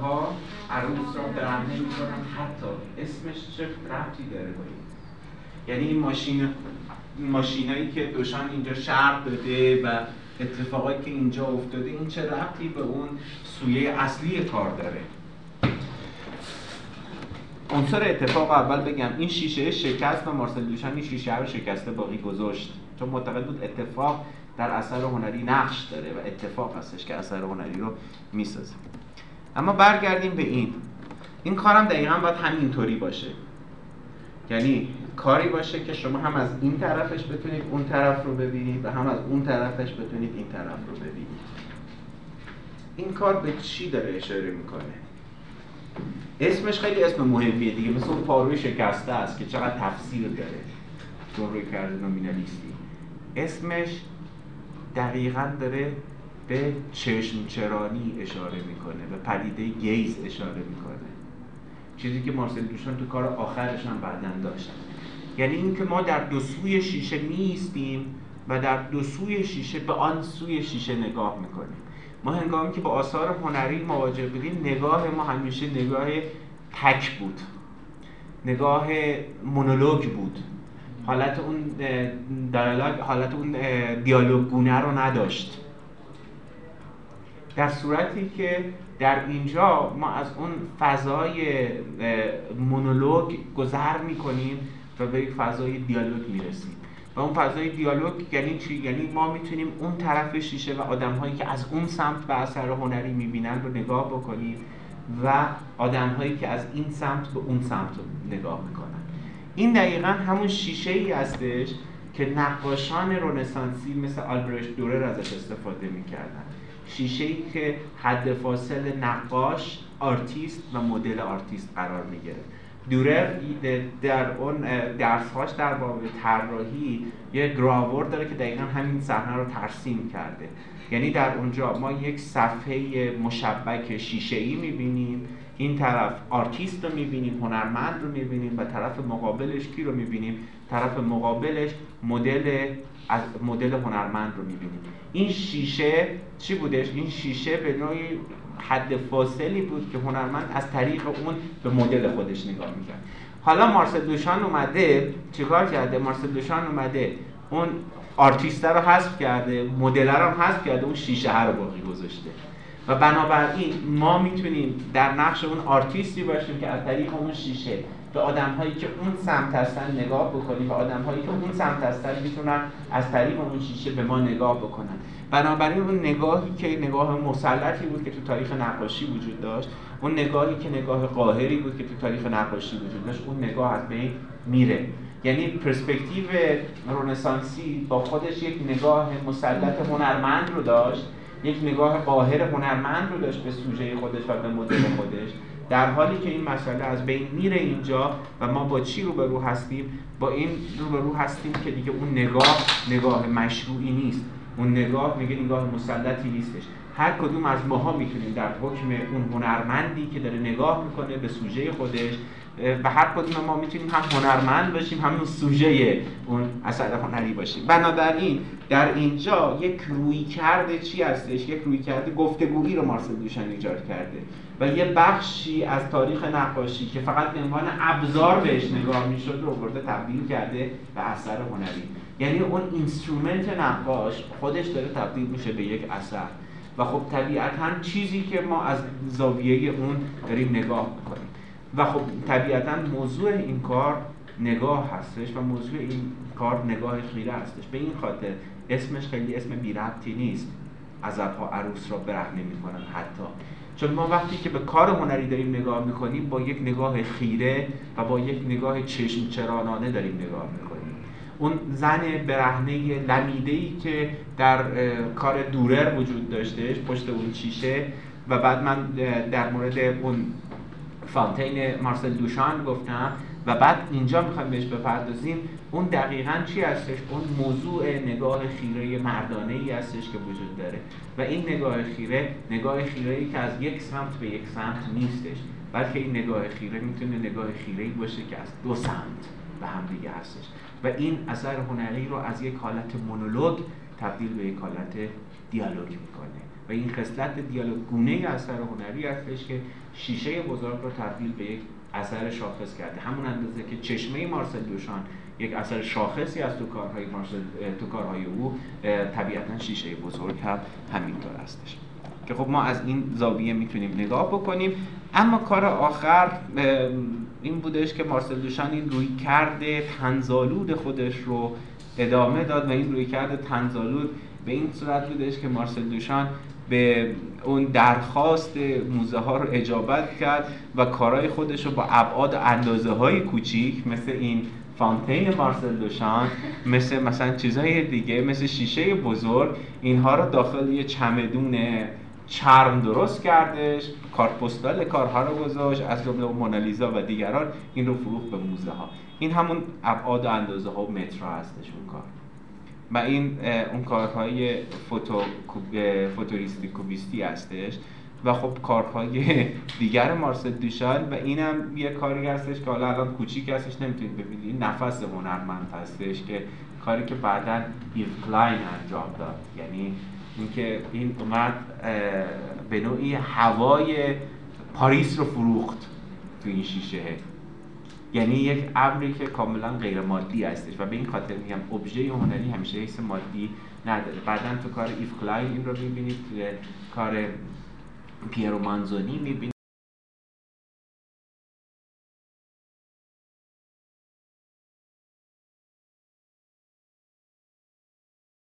ها عروس را برهنه می‌کنن حتی اسمش چه ربطی داره با یعنی این ماشین ماشینایی که دوشان اینجا شرق داده و اتفاقایی که اینجا افتاده این چه ربطی به اون سویه اصلی کار داره؟ عنصر اتفاق اول بگم این شیشه شکست و مارسل دوشان این شیشه رو شکسته باقی گذاشت. چون معتقد بود اتفاق در اثر هنری نقش داره و اتفاق هستش که اثر هنری رو می‌سازه. اما برگردیم به این. این کارم دقیقا باید همینطوری باشه. یعنی کاری باشه که شما هم از این طرفش بتونید اون طرف رو ببینید و هم از اون طرفش بتونید این طرف رو ببینید. این کار به چی داره اشاره می‌کنه؟ اسمش خیلی اسم مهمیه دیگه مثل اون پاروی شکسته است که چقدر تفسیر داره. روی کرده نومینالیستی. اسمش دقیقا داره به چشم چرانی اشاره می‌کنه به پدیده گیز اشاره می‌کنه. چیزی که مارسل دوشان تو کار آخرش هم بعدا داشت. یعنی اینکه ما در دو سوی شیشه نیستیم و در دو سوی شیشه به آن سوی شیشه نگاه می‌کنیم. ما هنگامی که با آثار هنری مواجه بودیم نگاه ما همیشه نگاه تک بود. نگاه مونولوگ بود. حالت اون دیالوگ حالت اون دیالوگ گونه رو نداشت. در صورتی که در اینجا ما از اون فضای مونولوگ گذر می‌کنیم و به یک فضای دیالوگ می‌رسیم. و اون فضای دیالوگ یعنی چی؟ یعنی ما می‌تونیم اون طرف شیشه و آدم هایی که از اون سمت به اثر هنری می‌بینن رو نگاه بکنیم و آدم هایی که از این سمت به اون سمت رو نگاه می‌کنن. این دقیقا همون شیشه ای هستش که نقاشان رنسانسی مثل آلبرشت دورر ازش استفاده می‌کردن. شیشه ای که حد فاصل نقاش آرتیست و مدل آرتیست قرار می‌گیره دورر در اون درسهاش در باب طراحی یه گراور داره که دقیقا همین صحنه رو ترسیم کرده. یعنی در اونجا ما یک صفحه مشبک شیشه ای می‌بینیم این طرف آرتیست رو می‌بینیم هنرمند رو می‌بینیم و طرف مقابلش کی رو می‌بینیم؟ طرف مقابلش مدل مدل هنرمند رو می‌بینیم. این شیشه چی بودش؟ این شیشه به نوعی حد فاصلی بود که هنرمند از طریق اون به مدل خودش نگاه می‌کرد. حالا مارسل دوشان اومده چیکار کرده؟ مارسل دوشان اومده اون آرتیسته رو حذف کرده مدل رو حذف کرده اون شیشه رو باقی گذاشته. و بنابراین ما می‌تونیم در نقش اون آرتیستی باشیم که از طریق اون شیشه به آدم هایی که اون سمت هستن نگاه بکنیم و آدم هایی که اون سمت هستن می‌تونن از طریق اون شیشه به ما نگاه بکنن. بنابراین اون نگاهی که نگاه مسلطی بود که تو تاریخ نقاشی وجود داشت اون نگاهی که نگاه قاهری بود که تو تاریخ نقاشی وجود داشت اون نگاه از بین میره. یعنی پرسپکتیو رونسانسی با خودش یک نگاه مسلط هنرمند رو داشت یک نگاه قاهر هنرمند رو داشت به سوژه خودش و به مدل خودش. در حالی که این مسئله از بین میره اینجا و ما با چی روبرو هستیم؟ با این روبرو هستیم که دیگه اون نگاه نگاه مشروعی نیست. اون نگاه میگه نگاه مسلطی نیستش. هر کدوم از ماها می‌تونیم در حکم اون هنرمندی که داره نگاه می‌کنه به سوژه خودش و هر کدوم ما می‌تونیم هم هنرمند باشیم هم اون سوژه اون اثر هنری باشیم. بنابراین در اینجا یک رویکرد چی هستش؟ یک رویکرد گفتگویی رو مارسل دوشان ایجاد کرده. و یه بخشی از تاریخ نقاشی که فقط به عنوان ابزار بهش نگاه می‌شد رو برده تبدیل کرده به اثر هنری. یعنی اون instrument نقاش خودش داره تبدیل میشه به یک اثر. و خب طبیعتا چیزی که ما از زاویه اون داریم نگاه می‌کنیم. و خب طبیعتا موضوع این کار نگاه هستش و موضوع این کار نگاه خیره هستش. به این خاطر اسمش خیلی اسم بی ربطی نیست. ها عروس را برهنه می‌کنن حتی. چون ما وقتی که به کار هنری داریم نگاه می‌کنیم با یک نگاه خیره و با یک نگاه چشم چرانانه داریم نگاه می‌کنیم. اون زن برهنه لمیده ای که در کار دورر وجود داشتهش پشت اون چیشه و بعد من در مورد اون فانتین مارسل دوشان گفتم. و بعد اینجا می‌خوایم بهش بپردازیم. اون دقیقا چی هستش؟ اون موضوع نگاه خیره مردانه ای هستش که وجود داره. و این نگاه خیره نگاه خیره ای که از یک سمت به یک سمت نیستش بلکه این نگاه خیره می‌تونه نگاه خیره ای باشه که از دو سمت به هم دیگه هستش. و این اثر هنری رو از یک حالت مونولوگ تبدیل به یک حالت دیالوگ می‌کنه. و این خصلت دیالوگ گونه اثر هنری هستش که شیشه بزرگ رو تبدیل به یک اثر شاخص کرده. همون اندازه که چشمه مارسل دوشان یک اثر شاخصی از تو کارهای مارسل تو کارهای او طبیعتا شیشه بزرگ هم همینطور هستش. که خب ما از این زاویه می‌تونیم نگاه بکنیم. اما کار آخر این بودش که مارسل دوشان این روی کرده تنزالود خودش رو ادامه داد و این روی کرده تنزالود به این صورت بودش که مارسل دوشان به اون درخواست موزه ها رو اجابت کرد و کارهای خودش رو با ابعاد اندازه های کوچیک مثل این فانتین مارسل دوشان مثل مثلا چیزهای دیگه مثل شیشه بزرگ اینها رو داخل یه چمدون چرم درست کردش کارت پستال کارها رو گذاشت از جمله مونالیزا و دیگران این رو فروخت به موزه ها این همون ابعاد و اندازه ها و مترها هستش اون کار. و این اون کارهای فوتو فوتوریستی کوبیستی هستش. و خب کارهای (laughs) دیگر مارسل دوشال و اینم یه کاری هستش که حالا الان کوچیک هستش نمی‌تونید ببینید. نفس هنرمند هستش که کاری که بعدا ایو کلاین انجام داد. یعنی اینکه این اومد به نوعی هوای پاریس رو فروخت تو این شیشه. یعنی یک امری که کاملا غیر مادی هستش و به این خاطر میگم ابژه هنری همیشه حس مادی نداره. بعدا تو کار ایو کلاین این رو می‌بینید کار پیرو مانزونی می‌بینید.